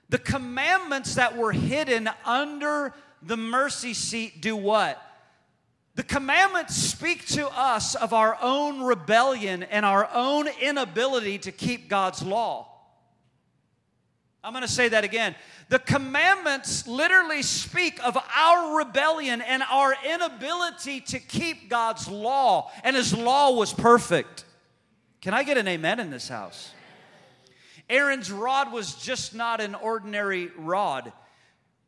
The commandments that were hidden under the mercy seat do what? The commandments speak to us of our own rebellion and our own inability to keep God's law. I'm going to say that again. The commandments literally speak of our rebellion and our inability to keep God's law, and His law was perfect. Can I get an amen in this house? Aaron's rod was just not an ordinary rod.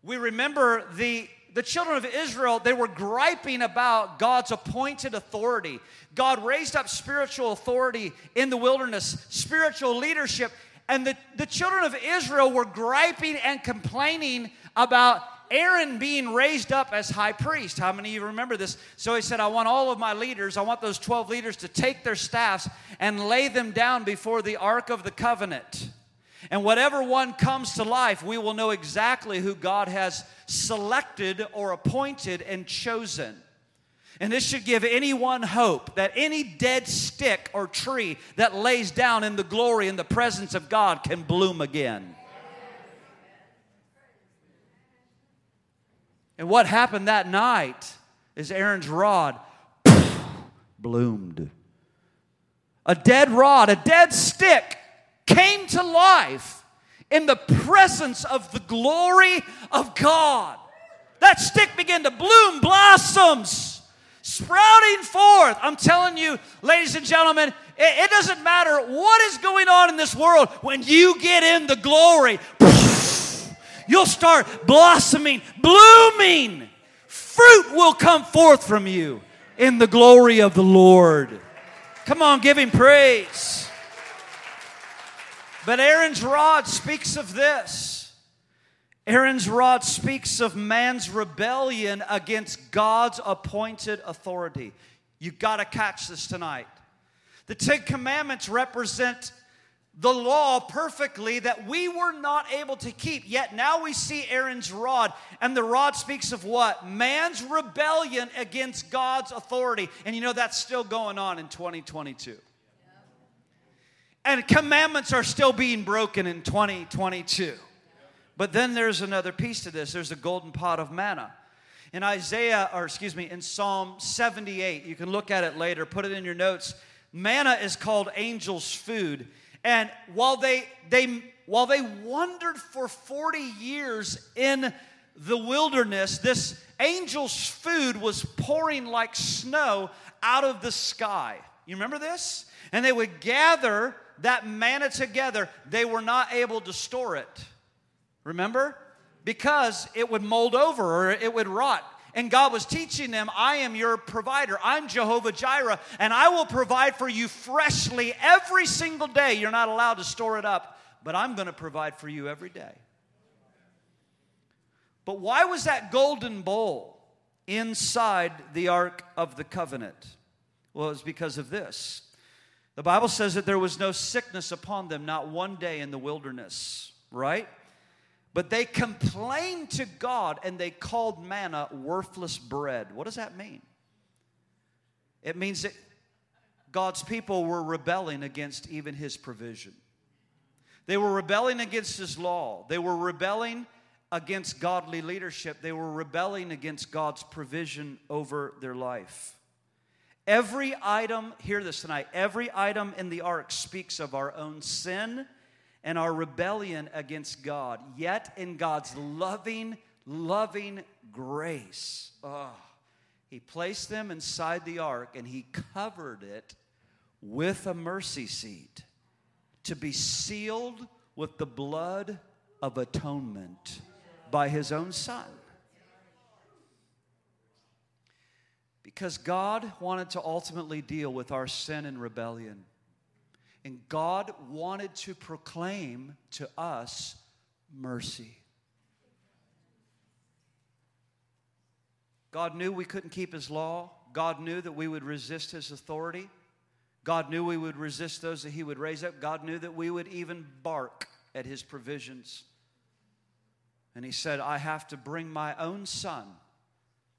We remember the the children of Israel, they were griping about God's appointed authority. God raised up spiritual authority in the wilderness, spiritual leadership. And the, the children of Israel were griping and complaining about Aaron being raised up as high priest. How many of you remember this? So he said, I want all of my leaders, I want those 12 leaders to take their staffs and lay them down before the Ark of the Covenant. And whatever one comes to life, we will know exactly who God has selected or appointed and chosen. And this should give anyone hope that any dead stick or tree that lays down in the glory and the presence of God can bloom again. And what happened that night is Aaron's rod bloomed. A dead rod, a dead stick came to life in the presence of the glory of God. That stick began to bloom blossoms, sprouting forth. I'm telling you, ladies and gentlemen, it, it doesn't matter what is going on in this world. When you get in the glory, you'll start blossoming, blooming. Fruit will come forth from you in the glory of the Lord. Come on, give him praise. But Aaron's rod speaks of this. Aaron's rod speaks of man's rebellion against God's appointed authority. You've got to catch this tonight. The Ten Commandments represent the law perfectly that we were not able to keep. Yet now we see Aaron's rod, and the rod speaks of what? Man's rebellion against God's authority. And you know that's still going on in 2022. And commandments are still being broken in 2022. But then there's another piece to this there's a golden pot of manna. In Isaiah, or excuse me, in Psalm 78, you can look at it later, put it in your notes. Manna is called angel's food. And while they, they, while they wandered for 40 years in the wilderness, this angel's food was pouring like snow out of the sky. You remember this? And they would gather that manna together. They were not able to store it. Remember? Because it would mold over or it would rot. And God was teaching them, I am your provider. I'm Jehovah Jireh, and I will provide for you freshly every single day. You're not allowed to store it up, but I'm going to provide for you every day. But why was that golden bowl inside the Ark of the Covenant? Well, it was because of this. The Bible says that there was no sickness upon them, not one day in the wilderness, right? But they complained to God and they called manna worthless bread. What does that mean? It means that God's people were rebelling against even his provision. They were rebelling against his law. They were rebelling against godly leadership. They were rebelling against God's provision over their life. Every item, hear this tonight, every item in the ark speaks of our own sin and our rebellion against God. Yet, in God's loving, loving grace, oh, He placed them inside the ark and He covered it with a mercy seat to be sealed with the blood of atonement by His own Son. Because God wanted to ultimately deal with our sin and rebellion. And God wanted to proclaim to us mercy. God knew we couldn't keep His law. God knew that we would resist His authority. God knew we would resist those that He would raise up. God knew that we would even bark at His provisions. And He said, I have to bring my own Son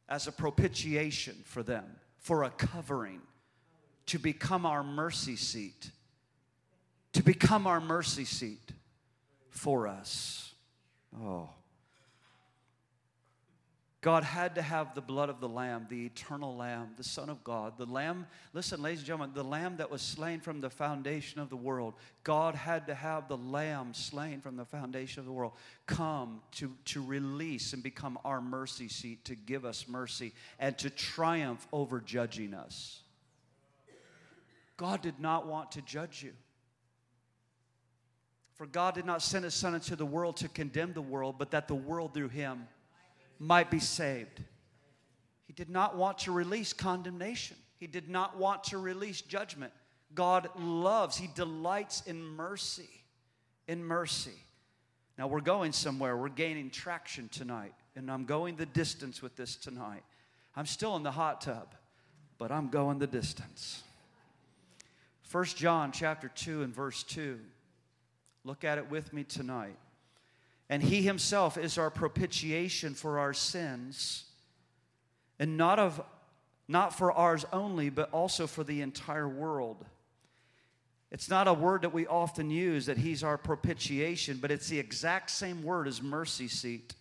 as a propitiation for them, for a covering, to become our mercy seat to become our mercy seat for us. Oh. God had to have the blood of the Lamb, the eternal Lamb, the Son of God, the Lamb. Listen, ladies and gentlemen, the Lamb that was slain from the foundation of the world. God had to have the Lamb slain from the foundation of the world come to, to release and become our mercy seat, to give us mercy, and to triumph over judging us. God did not want to judge you. For God did not send his Son into the world to condemn the world, but that the world through him might be saved. He did not want to release condemnation, he did not want to release judgment. God loves, he delights in mercy. In mercy. Now we're going somewhere, we're gaining traction tonight, and I'm going the distance with this tonight. I'm still in the hot tub, but I'm going the distance. First John chapter 2 and verse 2. Look at it with me tonight. And he himself is our propitiation for our sins, and not of not for ours only, but also for the entire world. It's not a word that we often use that he's our propitiation, but it's the exact same word as mercy seat.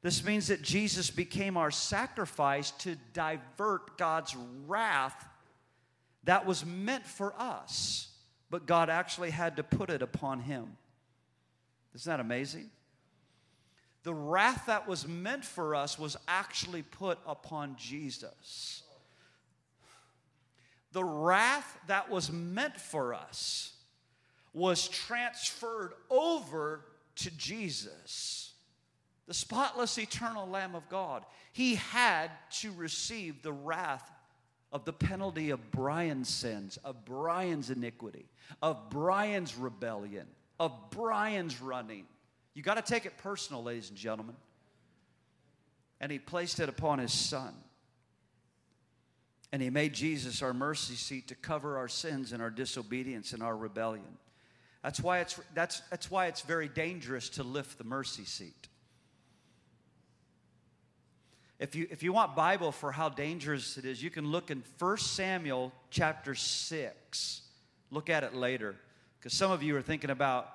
This means that Jesus became our sacrifice to divert God's wrath that was meant for us, but God actually had to put it upon him. Isn't that amazing? The wrath that was meant for us was actually put upon Jesus. The wrath that was meant for us was transferred over to Jesus, the spotless, eternal Lamb of God. He had to receive the wrath of the penalty of Brian's sins, of Brian's iniquity, of Brian's rebellion of Brian's running. You got to take it personal, ladies and gentlemen. And he placed it upon his son. And he made Jesus our mercy seat to cover our sins and our disobedience and our rebellion. That's why it's, that's, that's why it's very dangerous to lift the mercy seat. If you, if you want Bible for how dangerous it is, you can look in 1 Samuel chapter 6. Look at it later. Because some of you are thinking about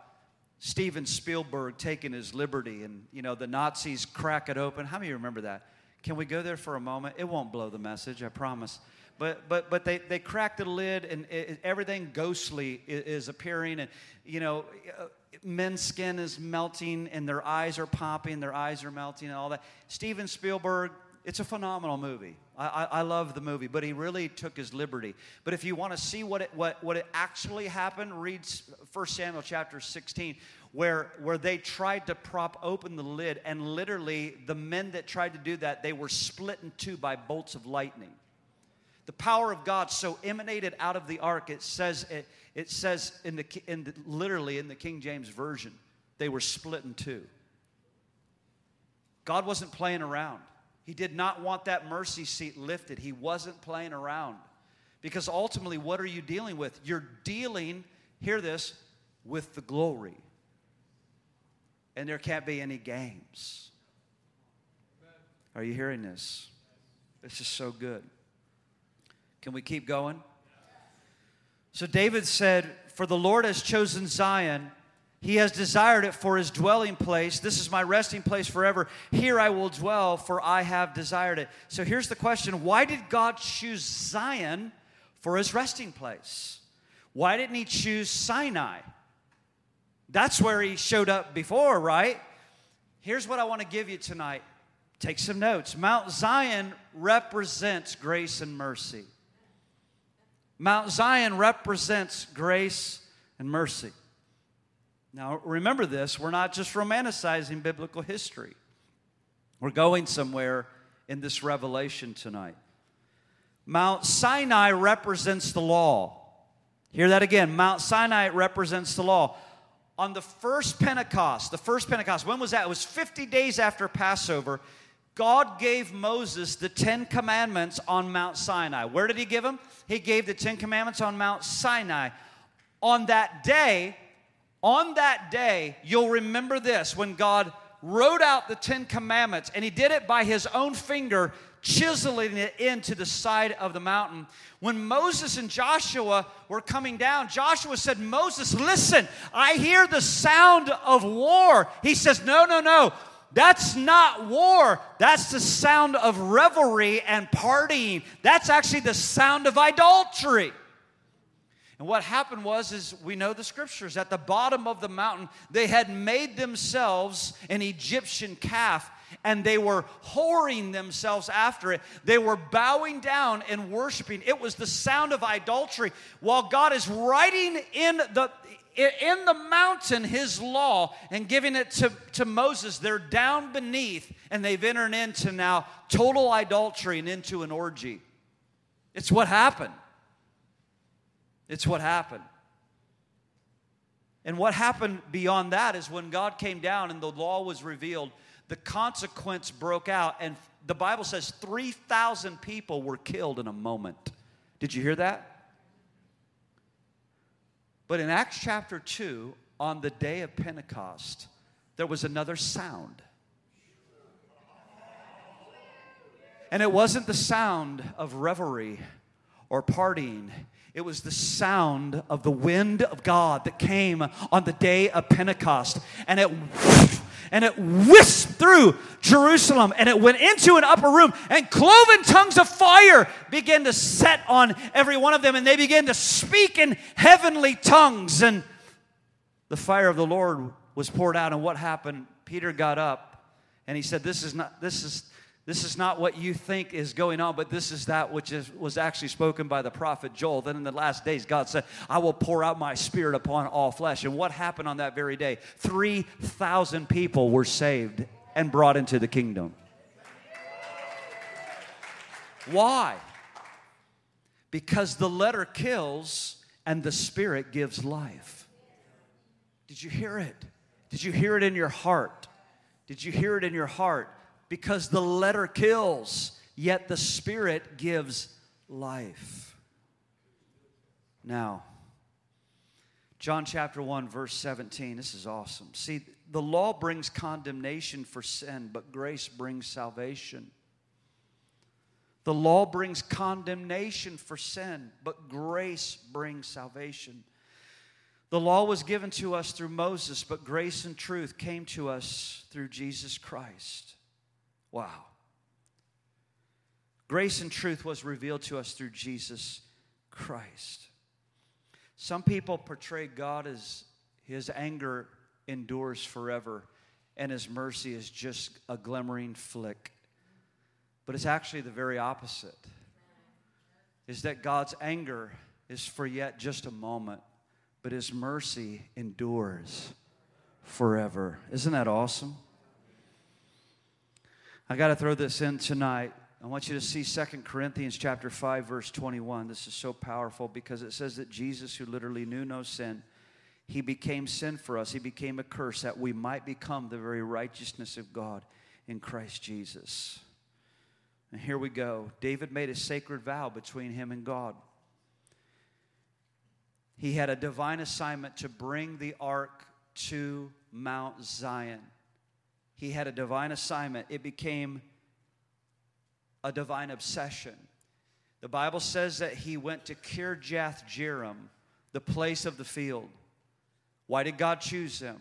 Steven Spielberg taking his liberty and, you know, the Nazis crack it open. How many remember that? Can we go there for a moment? It won't blow the message, I promise. But, but, but they, they crack the lid and it, everything ghostly is, is, appearing. And, you know, uh, men's skin is melting and their eyes are popping, their eyes are melting and all that. Steven Spielberg, it's a phenomenal movie. I, I, I, love the movie, but he really took his liberty. But if you want to see what it, what, what it actually happened, read 1 Samuel chapter 16, where, where they tried to prop open the lid, and literally the men that tried to do that, they were split in two by bolts of lightning. The power of God so emanated out of the ark, it says, it, it says in the, in the, literally in the King James Version, they were split in two. God wasn't playing around. He did not want that mercy seat lifted. He wasn't playing around. Because ultimately, what are you dealing with? You're dealing, hear this, with the glory. And there can't be any games. Are you hearing this? This is so good. Can we keep going? So David said, For the Lord has chosen Zion he has desired it for his dwelling place. This is my resting place forever. Here I will dwell, for I have desired it. So here's the question Why did God choose Zion for his resting place? Why didn't he choose Sinai? That's where he showed up before, right? Here's what I want to give you tonight. Take some notes. Mount Zion represents grace and mercy. Mount Zion represents grace and mercy. Now, remember this we're not just romanticizing biblical history, we're going somewhere in this revelation tonight. Mount Sinai represents the law. Hear that again. Mount Sinai represents the law. On the first Pentecost, the first Pentecost, when was that? It was 50 days after Passover. God gave Moses the Ten Commandments on Mount Sinai. Where did He give them? He gave the Ten Commandments on Mount Sinai. On that day, on that day, you'll remember this when God wrote out the Ten Commandments, and He did it by His own finger, chiseling it into the side of the mountain. When Moses and Joshua were coming down, Joshua said, Moses, listen, I hear the sound of war. He says, No, no, no. That's not war. That's the sound of revelry and partying. That's actually the sound of idolatry. And what happened was is we know the scriptures at the bottom of the mountain they had made themselves an Egyptian calf and they were whoring themselves after it. They were bowing down and worshiping. It was the sound of idolatry. While God is writing in the in the mountain his law and giving it to, to Moses, they're down beneath and they've entered into now total idolatry and into an orgy. It's what happened. It's what happened. And what happened beyond that is when God came down and the law was revealed, the consequence broke out. And the Bible says 3,000 people were killed in a moment. Did you hear that? But in Acts chapter 2, on the day of Pentecost, there was another sound. And it wasn't the sound of revelry or partying, it was the sound of the wind of God that came on the day of Pentecost. And it and it whisked through Jerusalem and it went into an upper room and cloven tongues of fire began to set on every one of them and they began to speak in heavenly tongues and the fire of the Lord was poured out and what happened Peter got up and he said this is not this is this is not what you think is going on, but this is that which is, was actually spoken by the prophet Joel. Then in the last days, God said, I will pour out my spirit upon all flesh. And what happened on that very day? 3,000 people were saved and brought into the kingdom. Why? Because the letter kills and the spirit gives life. Did you hear it? Did you hear it in your heart? Did you hear it in your heart? Because the letter kills, yet the Spirit gives life. Now, John chapter 1, verse 17. This is awesome. See, the law brings condemnation for sin, but grace brings salvation. The law brings condemnation for sin, but grace brings salvation. The law was given to us through Moses, but grace and truth came to us through Jesus Christ. Wow. Grace and truth was revealed to us through Jesus Christ. Some people portray God as his anger endures forever and his mercy is just a glimmering flick. But it's actually the very opposite. Is that God's anger is for yet just a moment, but his mercy endures forever. Isn't that awesome? I got to throw this in tonight. I want you to see Second Corinthians chapter 5 verse 21. This is so powerful because it says that Jesus who literally knew no sin, he became sin for us. He became a curse that we might become the very righteousness of God in Christ Jesus. And here we go. David made a sacred vow between him and God. He had a divine assignment to bring the ark to Mount Zion. He had a divine assignment. It became a divine obsession. The Bible says that he went to Kirjath Jearim, the place of the field. Why did God choose him?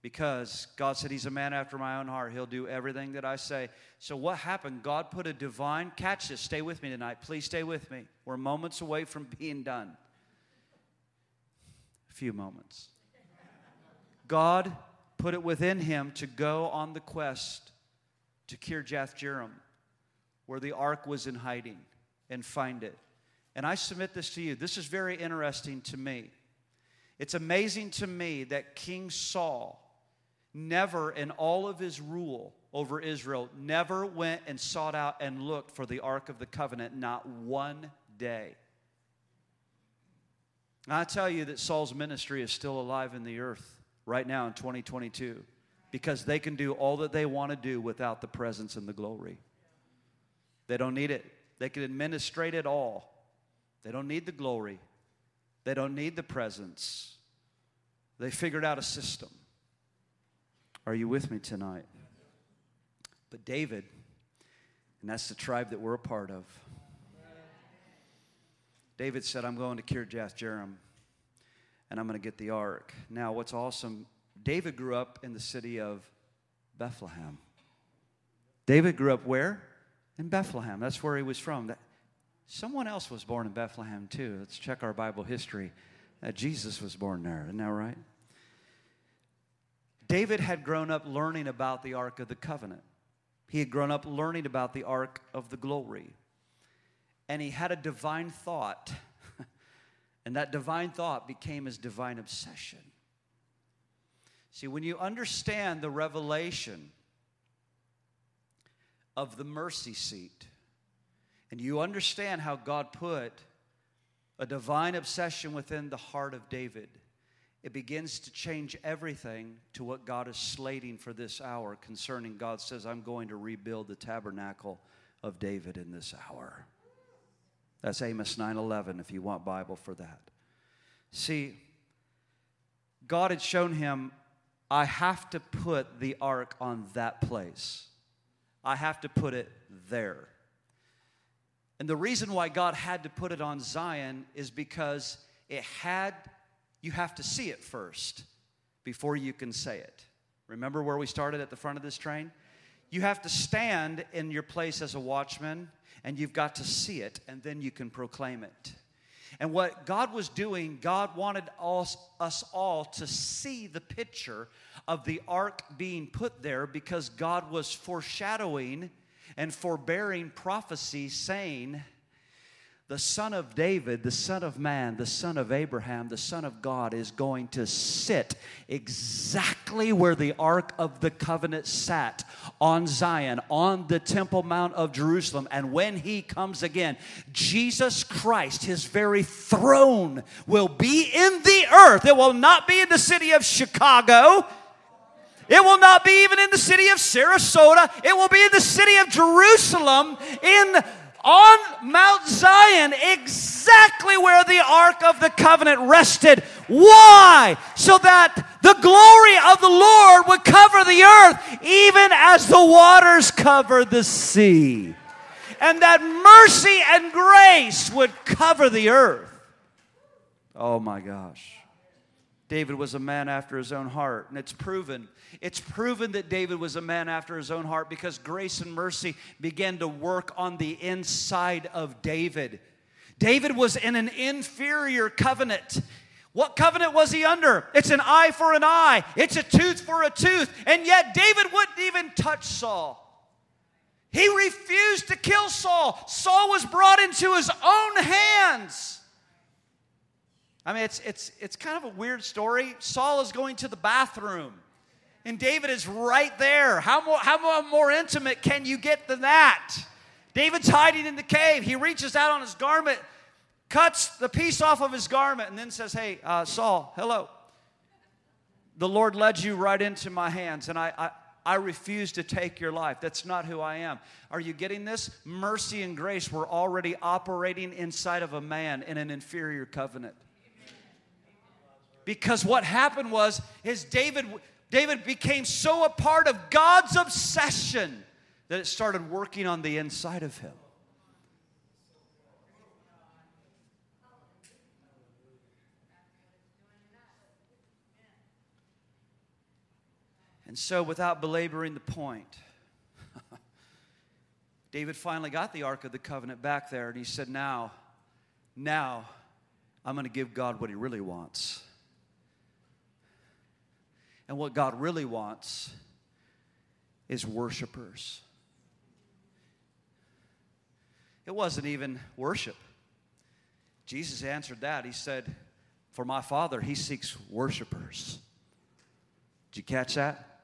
Because God said he's a man after my own heart. He'll do everything that I say. So what happened? God put a divine catch this. Stay with me tonight. Please stay with me. We're moments away from being done. A few moments. God put it within him to go on the quest to Kirjath Jearim where the ark was in hiding and find it. And I submit this to you. This is very interesting to me. It's amazing to me that King Saul never, in all of his rule over Israel, never went and sought out and looked for the Ark of the Covenant, not one day. I tell you that Saul's ministry is still alive in the earth right now in 2022 because they can do all that they want to do without the presence and the glory. They don't need it. They can administrate it all. They don't need the glory. They don't need the presence. They figured out a system. Are you with me tonight? But David, and that's the tribe that we're a part of. David said, I'm going to Kirjath Jearim and I'm going to get the ark. Now, what's awesome, David grew up in the city of Bethlehem. David grew up where? in Bethlehem. That's where he was from. That, someone else was born in Bethlehem too. Let's check our Bible history. Uh, Jesus was born there, isn't that right? David had grown up learning about the Ark of the Covenant. He had grown up learning about the Ark of the Glory. And he had a divine thought. And that divine thought became his divine obsession. See, when you understand the revelation of the mercy seat. And you understand how God put a divine obsession within the heart of David. It begins to change everything to what God is slating for this hour concerning God says, I'm going to rebuild the tabernacle of David in this hour. That's Amos 9:11 if you want Bible for that. See, God had shown him I have to put the ark on that place. I have to put it there. And the reason why God had to put it on Zion is because it had, you have to see it first before you can say it. Remember where we started at the front of this train? You have to stand in your place as a watchman and you've got to see it and then you can proclaim it. And what God was doing, God wanted us, us all to see the picture of the ark being put there because God was foreshadowing and forbearing prophecy, saying, the son of David, the son of man, the son of Abraham, the son of God is going to sit exactly where the Ark of the Covenant sat on Zion, on the Temple Mount of Jerusalem. And when he comes again, Jesus Christ, his very throne, will be in the earth. It will not be in the city of Chicago. It will not be even in the city of Sarasota. It will be in the city of Jerusalem in on Mount Zion, exactly where the Ark of the Covenant rested. Why? So that the glory of the Lord would cover the earth, even as the waters cover the sea. And that mercy and grace would cover the earth. Oh my gosh. David was a man after his own heart. And it's proven. It's proven that David was a man after his own heart because grace and mercy began to work on the inside of David. David was in an inferior covenant. What covenant was he under? It's an eye for an eye, it's a tooth for a tooth. And yet, David wouldn't even touch Saul. He refused to kill Saul. Saul was brought into his own hands. I mean, it's, it's, it's kind of a weird story. Saul is going to the bathroom, and David is right there. How more, how more intimate can you get than that? David's hiding in the cave. He reaches out on his garment, cuts the piece off of his garment, and then says, Hey, uh, Saul, hello. The Lord led you right into my hands, and I, I, I refuse to take your life. That's not who I am. Are you getting this? Mercy and grace were already operating inside of a man in an inferior covenant. Because what happened was is David David became so a part of God's obsession that it started working on the inside of him. And so, without belaboring the point, David finally got the Ark of the Covenant back there, and he said, Now, now, I'm going to give God what he really wants. And what God really wants is worshipers. It wasn't even worship. Jesus answered that. He said, For my Father, He seeks worshipers. Did you catch that?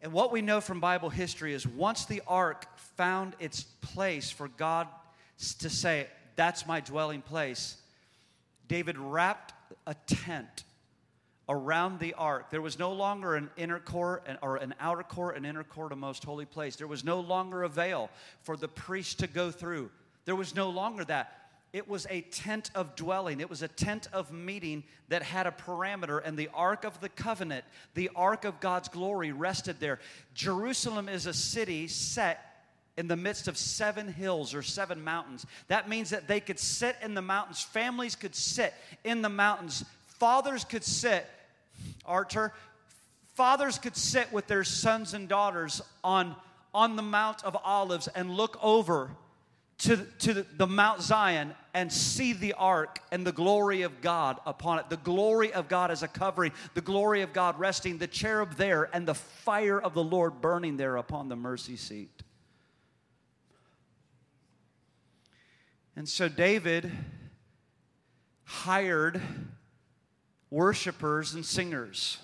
And what we know from Bible history is once the ark found its place for God to say, That's my dwelling place, David wrapped a tent around the ark. There was no longer an inner court or an outer court, an inner court, a most holy place. There was no longer a veil for the priest to go through. There was no longer that. It was a tent of dwelling. It was a tent of meeting that had a parameter, and the Ark of the Covenant, the Ark of God's glory, rested there. Jerusalem is a city set in the midst of seven hills or seven mountains. That means that they could sit in the mountains, families could sit in the mountains, fathers could sit, Archer, fathers could sit with their sons and daughters on, on the Mount of Olives and look over to, to the Mount Zion and see the ark and the glory of God upon it. The glory of God as a covering, the glory of God resting, the cherub there, and the fire of the Lord burning there upon the mercy seat. And so David hired worshipers and singers.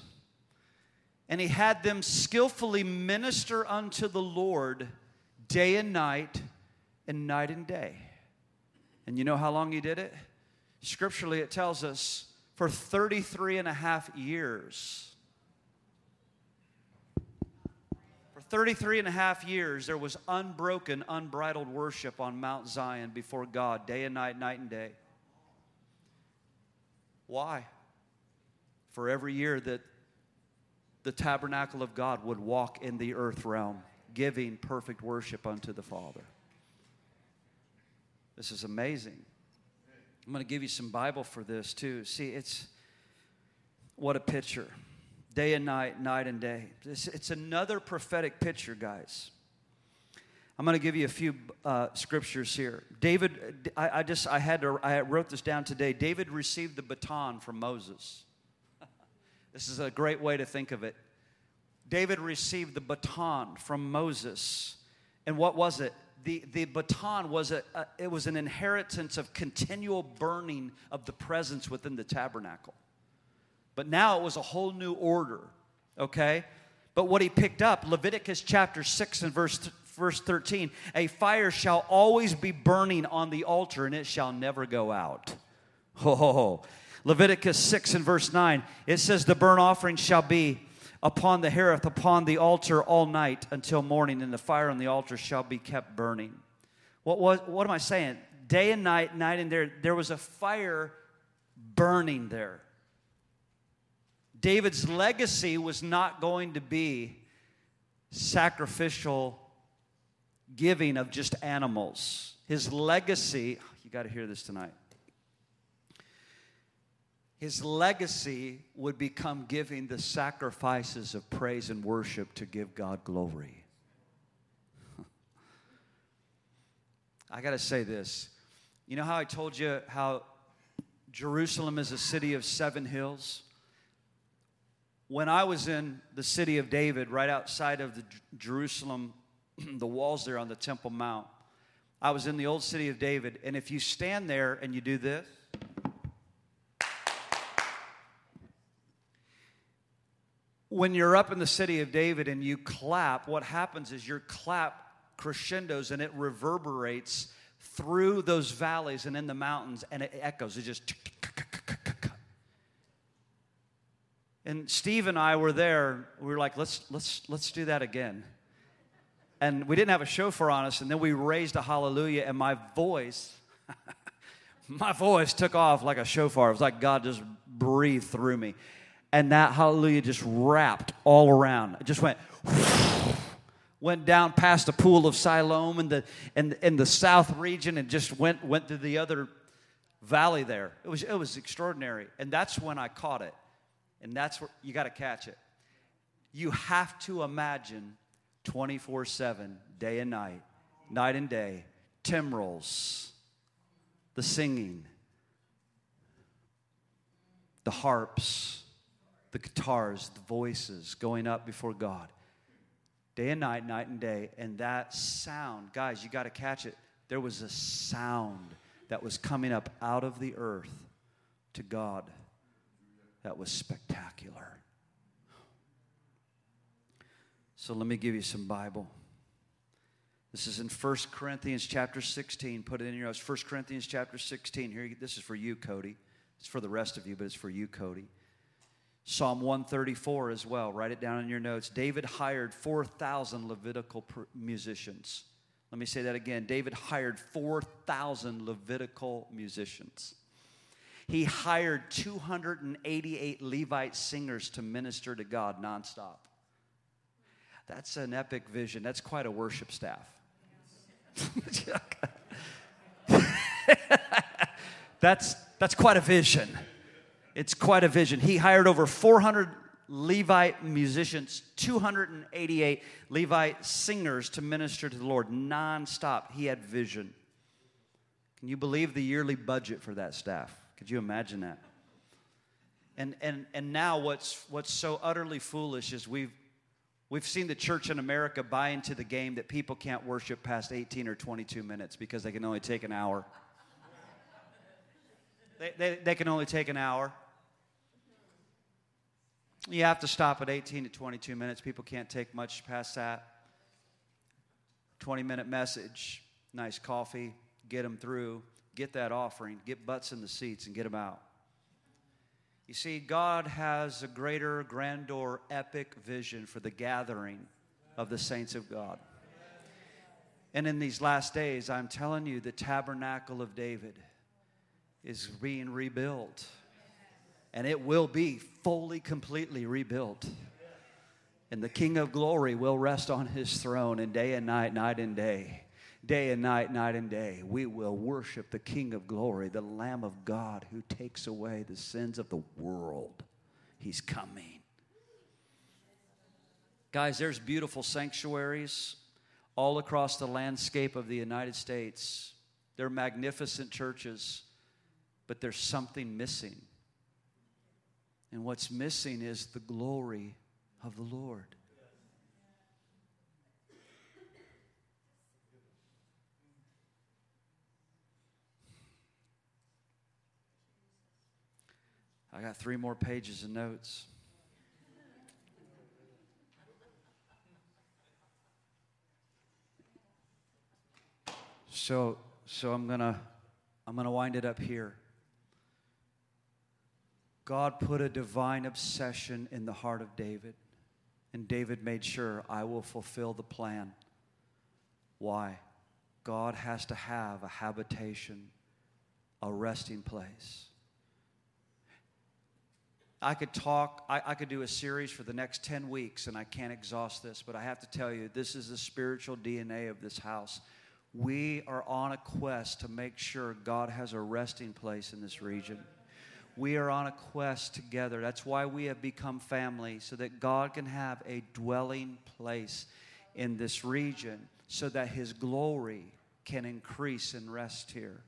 And he had them skillfully minister unto the Lord day and night and night and day. And you know how long he did it? Scripturally, it tells us for 33 and a half years. For 33 and a half years, there was unbroken, unbridled worship on Mount Zion before God, day and night, night and day. Why? For every year that the tabernacle of God would walk in the earth realm, giving perfect worship unto the Father. This is amazing. I'm going to give you some Bible for this too. See, it's what a picture. Day and night, night and day. It's, it's another prophetic picture, guys. I'm going to give you a few uh, scriptures here. David, I, I just I had to I wrote this down today. David received the baton from Moses. This is a great way to think of it. David received the baton from Moses. And what was it? The, the baton was a, a, it was an inheritance of continual burning of the presence within the tabernacle. But now it was a whole new order, okay? But what he picked up, Leviticus chapter 6 and verse, verse 13, a fire shall always be burning on the altar and it shall never go out. Oh, Leviticus 6 and verse 9, it says, The burnt offering shall be upon the hearth, upon the altar all night until morning, and the fire on the altar shall be kept burning. What, what, what am I saying? Day and night, night and day, there was a fire burning there. David's legacy was not going to be sacrificial giving of just animals. His legacy, you got to hear this tonight. His legacy would become giving the sacrifices of praise and worship to give God glory. I got to say this. You know how I told you how Jerusalem is a city of seven hills? When I was in the city of David, right outside of the Jerusalem, the walls there on the Temple Mount, I was in the old city of David. And if you stand there and you do this, when you're up in the city of David and you clap, what happens is your clap crescendos and it reverberates through those valleys and in the mountains and it echoes. It just. And Steve and I were there. We were like, let's, let's, let's do that again. And we didn't have a shofar on us. And then we raised a hallelujah, and my voice, my voice took off like a shofar. It was like God just breathed through me and that hallelujah just wrapped all around. It just went went down past the pool of Siloam in the in, in the south region and just went went to the other valley there. It was it was extraordinary. And that's when I caught it. And that's where you got to catch it. You have to imagine 24/7, day and night, night and day, timbrels, the singing, the harps, the guitars, the voices going up before God. Day and night, night and day. And that sound, guys, you got to catch it. There was a sound that was coming up out of the earth to God that was spectacular. So let me give you some Bible. This is in 1 Corinthians chapter 16. Put it in your notes. 1 Corinthians chapter 16. Here, this is for you, Cody. It's for the rest of you, but it's for you, Cody. Psalm 134 as well. Write it down in your notes. David hired 4,000 Levitical musicians. Let me say that again. David hired 4,000 Levitical musicians. He hired 288 Levite singers to minister to God nonstop. That's an epic vision. That's quite a worship staff. that's, that's quite a vision. It's quite a vision. He hired over 400 Levite musicians, 288 Levite singers to minister to the Lord nonstop. He had vision. Can you believe the yearly budget for that staff? Could you imagine that? And, and, and now what's, what's so utterly foolish is we've, we've seen the church in America buy into the game that people can't worship past 18 or 22 minutes because they can only take an hour. They, they, they can only take an hour. You have to stop at 18 to 22 minutes. People can't take much past that. 20 minute message, nice coffee, get them through, get that offering, get butts in the seats, and get them out. You see, God has a greater, grander, epic vision for the gathering of the saints of God. And in these last days, I'm telling you, the tabernacle of David is being rebuilt. And it will be fully, completely rebuilt. And the King of glory will rest on his throne, and day and night, night and day, day and night, night and day, we will worship the King of glory, the Lamb of God who takes away the sins of the world. He's coming. Guys, there's beautiful sanctuaries all across the landscape of the United States. They're magnificent churches but there's something missing. And what's missing is the glory of the Lord. I got three more pages of notes. So, so I'm gonna, I'm gonna wind it up here. God put a divine obsession in the heart of David, and David made sure I will fulfill the plan. Why? God has to have a habitation, a resting place. I could talk, I, I, could do a series for the next 10 weeks, and I can't exhaust this, but I have to tell you, this is the spiritual DNA of this house. We are on a quest to make sure God has a resting place in this region We are on a quest together. That's why we have become family, so that God can have a dwelling place in this region, so that His glory can increase and rest here.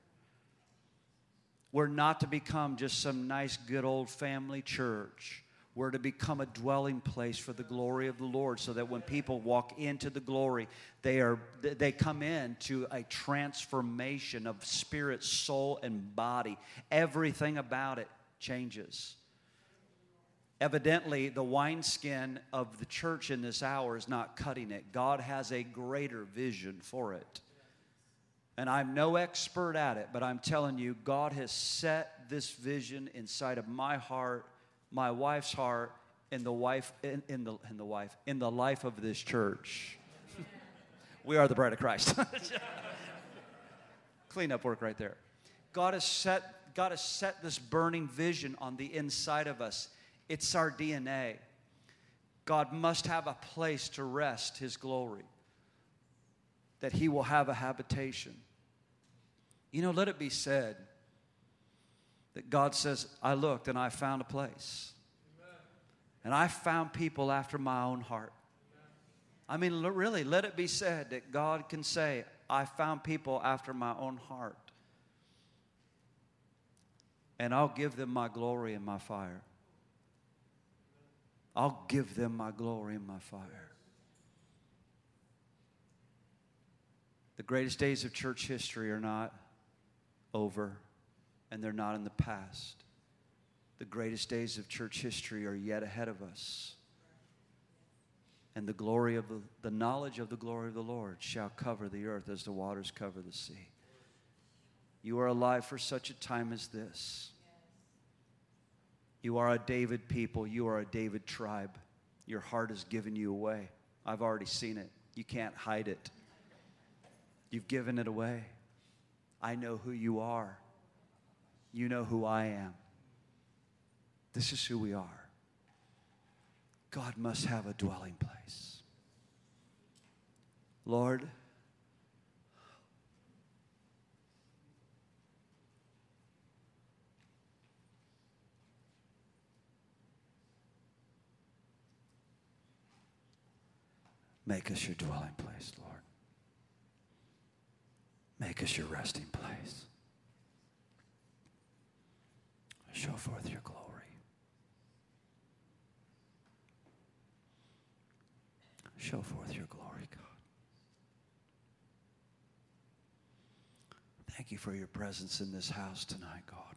We're not to become just some nice, good old family church. We're to become a dwelling place for the glory of the Lord so that when people walk into the glory, they, are, they come into a transformation of spirit, soul, and body. Everything about it changes. Evidently, the wineskin of the church in this hour is not cutting it. God has a greater vision for it. And I'm no expert at it, but I'm telling you, God has set this vision inside of my heart, my wife's heart, in the wife, in, in the in the wife, in the life of this church. we are the bride of Christ. Cleanup work right there. God has set God has set this burning vision on the inside of us. It's our DNA. God must have a place to rest his glory that he will have a habitation. You know, let it be said that God says, I looked and I found a place. And I found people after my own heart. I mean, really, let it be said that God can say, I found people after my own heart. And I'll give them my glory and my fire. I'll give them my glory and my fire. The greatest days of church history are not over and they're not in the past. The greatest days of church history are yet ahead of us. And the glory of the, the knowledge of the glory of the Lord shall cover the earth as the waters cover the sea. You are alive for such a time as this. You are a David people. You are a David tribe. Your heart has given you away. I've already seen it. You can't hide it. You've given it away. I know who you are. You know who I am. This is who we are. God must have a dwelling place. Lord, make us your dwelling place, Lord. Make us your resting place. Show forth your glory. Show forth your glory, God. Thank you for your presence in this house tonight, God.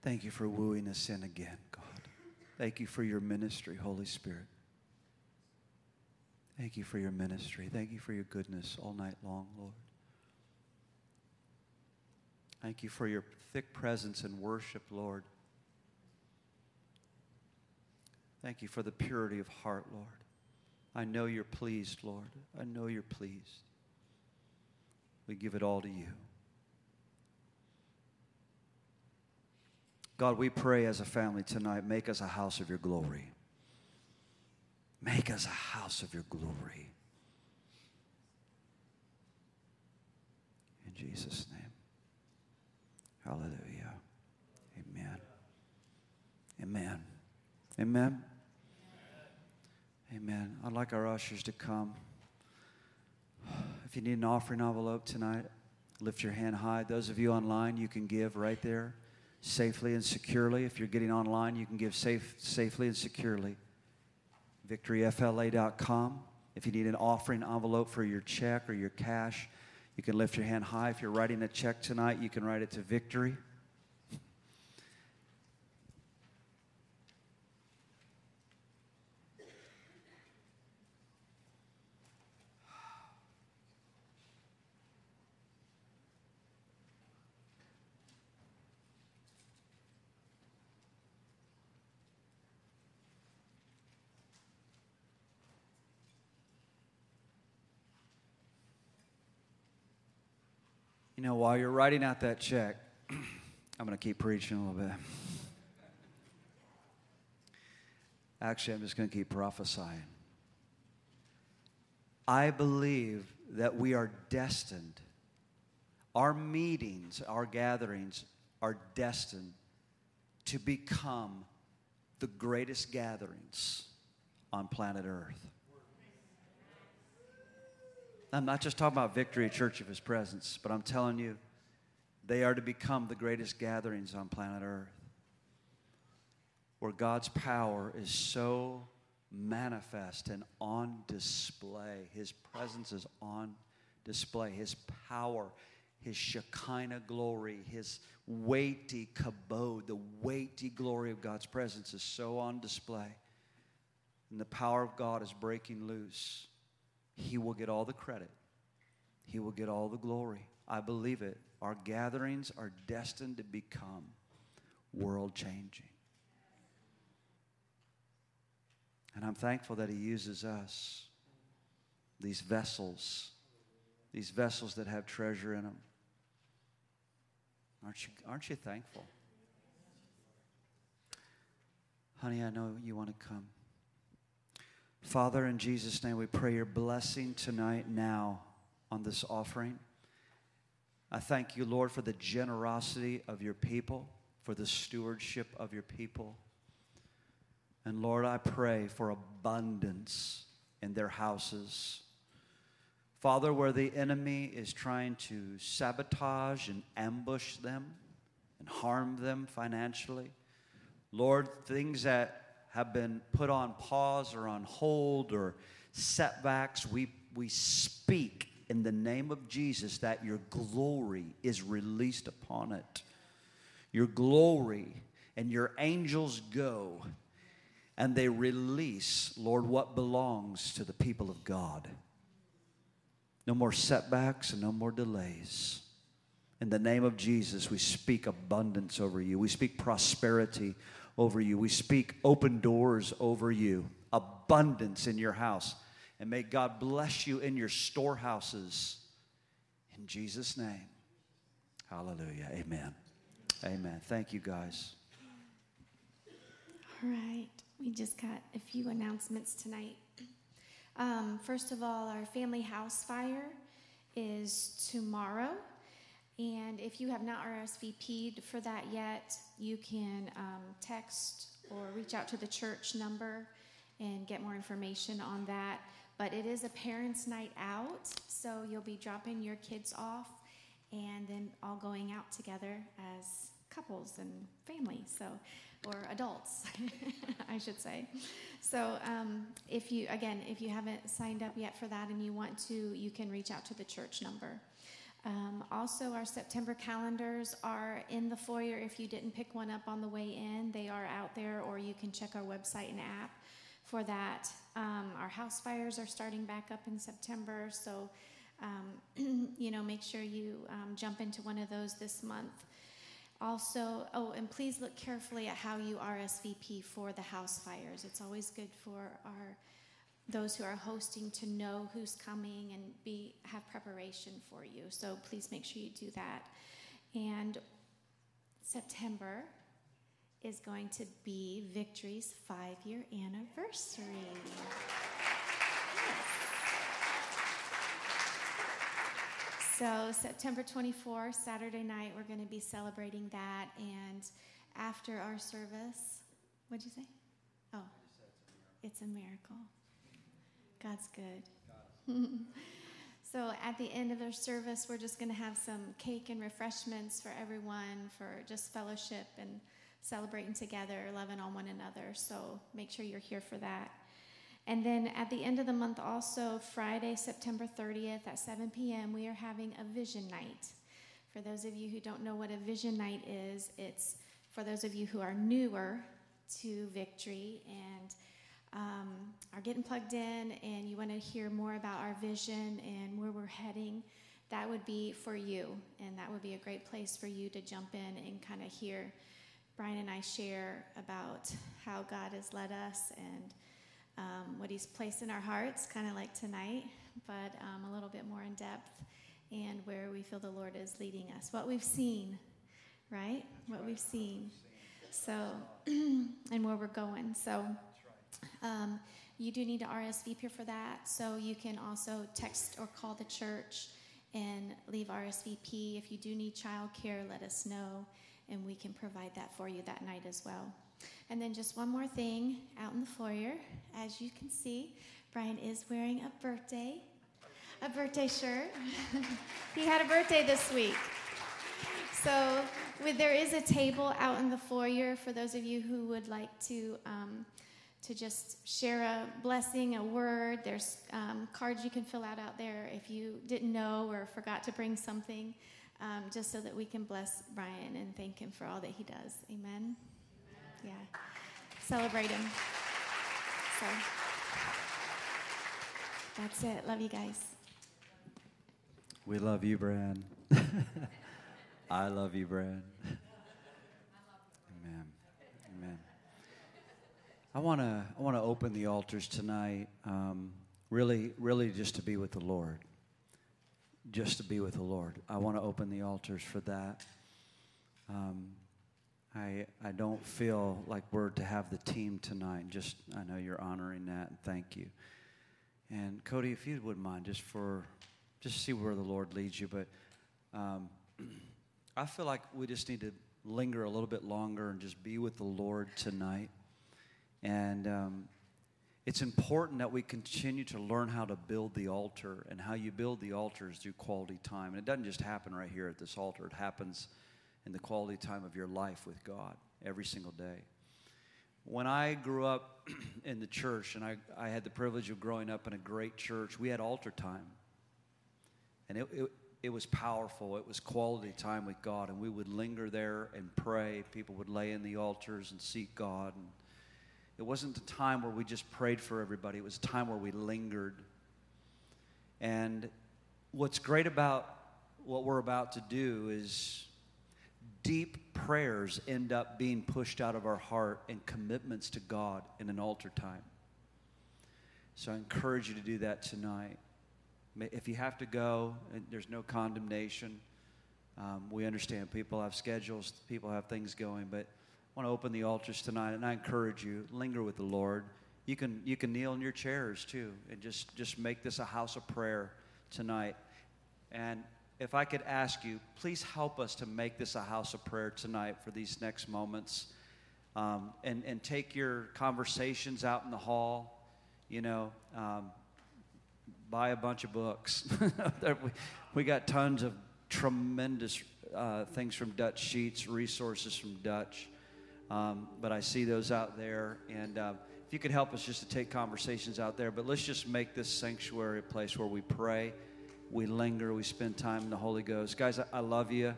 Thank you for wooing us in again, God. Thank you for your ministry, Holy Spirit. Thank you for your ministry. Thank you for your goodness all night long, Lord. Thank you for your thick presence and worship, Lord. Thank you for the purity of heart, Lord. I know you're pleased, Lord. I know you're pleased. We give it all to you. God, we pray as a family tonight, make us a house of your glory. Make us a house of your glory. In Jesus' name. Hallelujah. Amen. Amen. Amen. Amen. I'd like our ushers to come. If you need an offering envelope tonight, lift your hand high. Those of you online, you can give right there safely and securely. If you're getting online, you can give safe, safely and securely victoryfla.com. If you need an offering envelope for your check or your cash, you can lift your hand high. If you're writing a check tonight, you can write it to Victory. You know, while you're writing out that check, I'm going to keep preaching a little bit. Actually, I'm just going to keep prophesying. I believe that we are destined. our meetings, our gatherings are destined to become the greatest gatherings on planet Earth. I'm not just talking about Victory Church of His Presence, but I'm telling you, they are to become the greatest gatherings on planet Earth where God's power is so manifest and on display. His presence is on display. His power, His Shekinah glory, His weighty kabod, the weighty glory of God's presence is so on display. And the power of God is breaking loose. He will get all the credit, He will get all the glory. I believe it. Our gatherings are destined to become world changing. And I'm thankful that He uses us, these vessels, these vessels that have treasure in them. Aren't you, aren't you thankful? Honey, I know you want to come. Father, in Jesus' name, we pray your blessing tonight, now, on this offering. I thank you, Lord, for the generosity of your people, for the stewardship of your people. And Lord, I pray for abundance in their houses. Father, where the enemy is trying to sabotage and ambush them and harm them financially, Lord, things that have been put on pause or on hold or setbacks, we, we speak in the name of Jesus that your glory is released upon it. Your glory and your angels go and they release, Lord, what belongs to the people of God. No more setbacks and no more delays. In the name of Jesus, we speak abundance over you. We speak prosperity over you. We speak open doors over you, abundance in your house. And may God bless you in your storehouses. In Jesus' name. Hallelujah. Amen. Amen. Thank you, guys. All right. We just got a few announcements tonight. Um, first of all, our family house fire is tomorrow. And if you have not RSVP'd for that yet, you can um, text or reach out to the church number and get more information on that. But it is a parents' night out, so you'll be dropping your kids off and then all going out together as couples and families. So or adults, I should say. So, um, if you, again, if you haven't signed up yet for that and you want to, you can reach out to the church number. Um, also, our September calendars are in the foyer. If you didn't pick one up on the way in, they are out there, or you can check our website and app for that. Um, our house fires are starting back up in September, so um, you know, make sure you um, jump into one of those this month. Also, oh, and please look carefully at how you RSVP for the house fires. It's always good for our those who are hosting to know who's coming and be have preparation for you. So please make sure you do that. And September is going to be Victory's five year anniversary. So, September 24th, Saturday night, we're going to be celebrating that. And after our service, what'd you say? Oh, it's a miracle. God's good. so, at the end of our service, we're just going to have some cake and refreshments for everyone for just fellowship and celebrating together, loving on one another. So, make sure you're here for that. And then at the end of the month, also Friday, September 30th at 7 p.m., we are having a vision night. For those of you who don't know what a vision night is, it's for those of you who are newer to Victory and um, are getting plugged in and you want to hear more about our vision and where we're heading, that would be for you. And that would be a great place for you to jump in and kind of hear Brian and I share about how God has led us and um, what He's placed in our hearts, kind of like tonight, but um, a little bit more in depth and where we feel the Lord is leading us. What we've seen, right? What we've seen. So, and where we're going. So, um, you do need to RSVP for that. So, you can also text or call the church and leave RSVP. If you do need childcare, let us know, and we can provide that for you that night as well. And then just one more thing out in the foyer. As you can see, Brian is wearing a birthday, a birthday shirt. he had a birthday this week. So with, there is a table out in the foyer for those of you who would like to um, to just share a blessing, a word. There's um, cards you can fill out out there if you didn't know or forgot to bring something, um, just so that we can bless Brian and thank him for all that he does. Amen. Yeah. Celebrate him. So that's it. Love you guys. We love you, Brad. I love you, Brad. Amen. Amen. I want to I want to open the altars tonight. Um, really, really, just to be with the Lord. Just to be with the Lord. I want to open the altars for that. Um, I, I don't feel like we're to have the team tonight. Just I know you're honoring that, and thank you. And Cody, if you wouldn't mind, just for just see where the Lord leads you. But um, I feel like we just need to linger a little bit longer and just be with the Lord tonight. And um, it's important that we continue to learn how to build the altar, and how you build the altar is through quality time. And it doesn't just happen right here at this altar; it happens in the quality time of your life with God every single day. When I grew up in the church, and I, I had the privilege of growing up in a great church, we had altar time. And it, it, it was powerful. It was quality time with God. And we would linger there and pray. People would lay in the altars and seek God. And it wasn't a time where we just prayed for everybody, it was a time where we lingered. And what's great about what we're about to do is deep prayers end up being pushed out of our heart and commitments to God in an altar time. So I encourage you to do that tonight. If you have to go, there's no condemnation. Um, we understand people have schedules, people have things going, but want to open the altars tonight, and I encourage you linger with the Lord. You can you can kneel in your chairs too, and just just make this a house of prayer tonight. And if I could ask you, please help us to make this a house of prayer tonight for these next moments. Um, and, and take your conversations out in the hall, you know, um, buy a bunch of books. we, got tons of tremendous uh, things from Dutch Sheets, resources from Dutch. Um, but I see those out there. And uh, if you could help us just to take conversations out there, but let's just make this sanctuary a place where we pray we linger, we spend time in the Holy Ghost. Guys, I, I love you.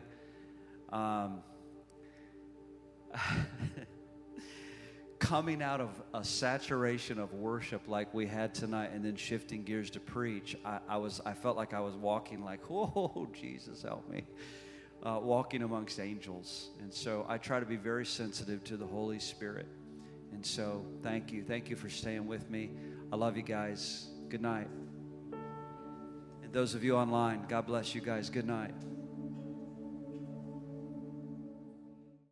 Um, coming out of a saturation of worship like we had tonight and then shifting gears to preach, I, I was I felt like I was walking like, whoa Jesus, help me. Uh, walking amongst angels. And so I try to be very sensitive to the Holy Spirit. And so thank you. Thank you for staying with me. I love you guys. Good night. And those of you online, God bless you guys. Good night.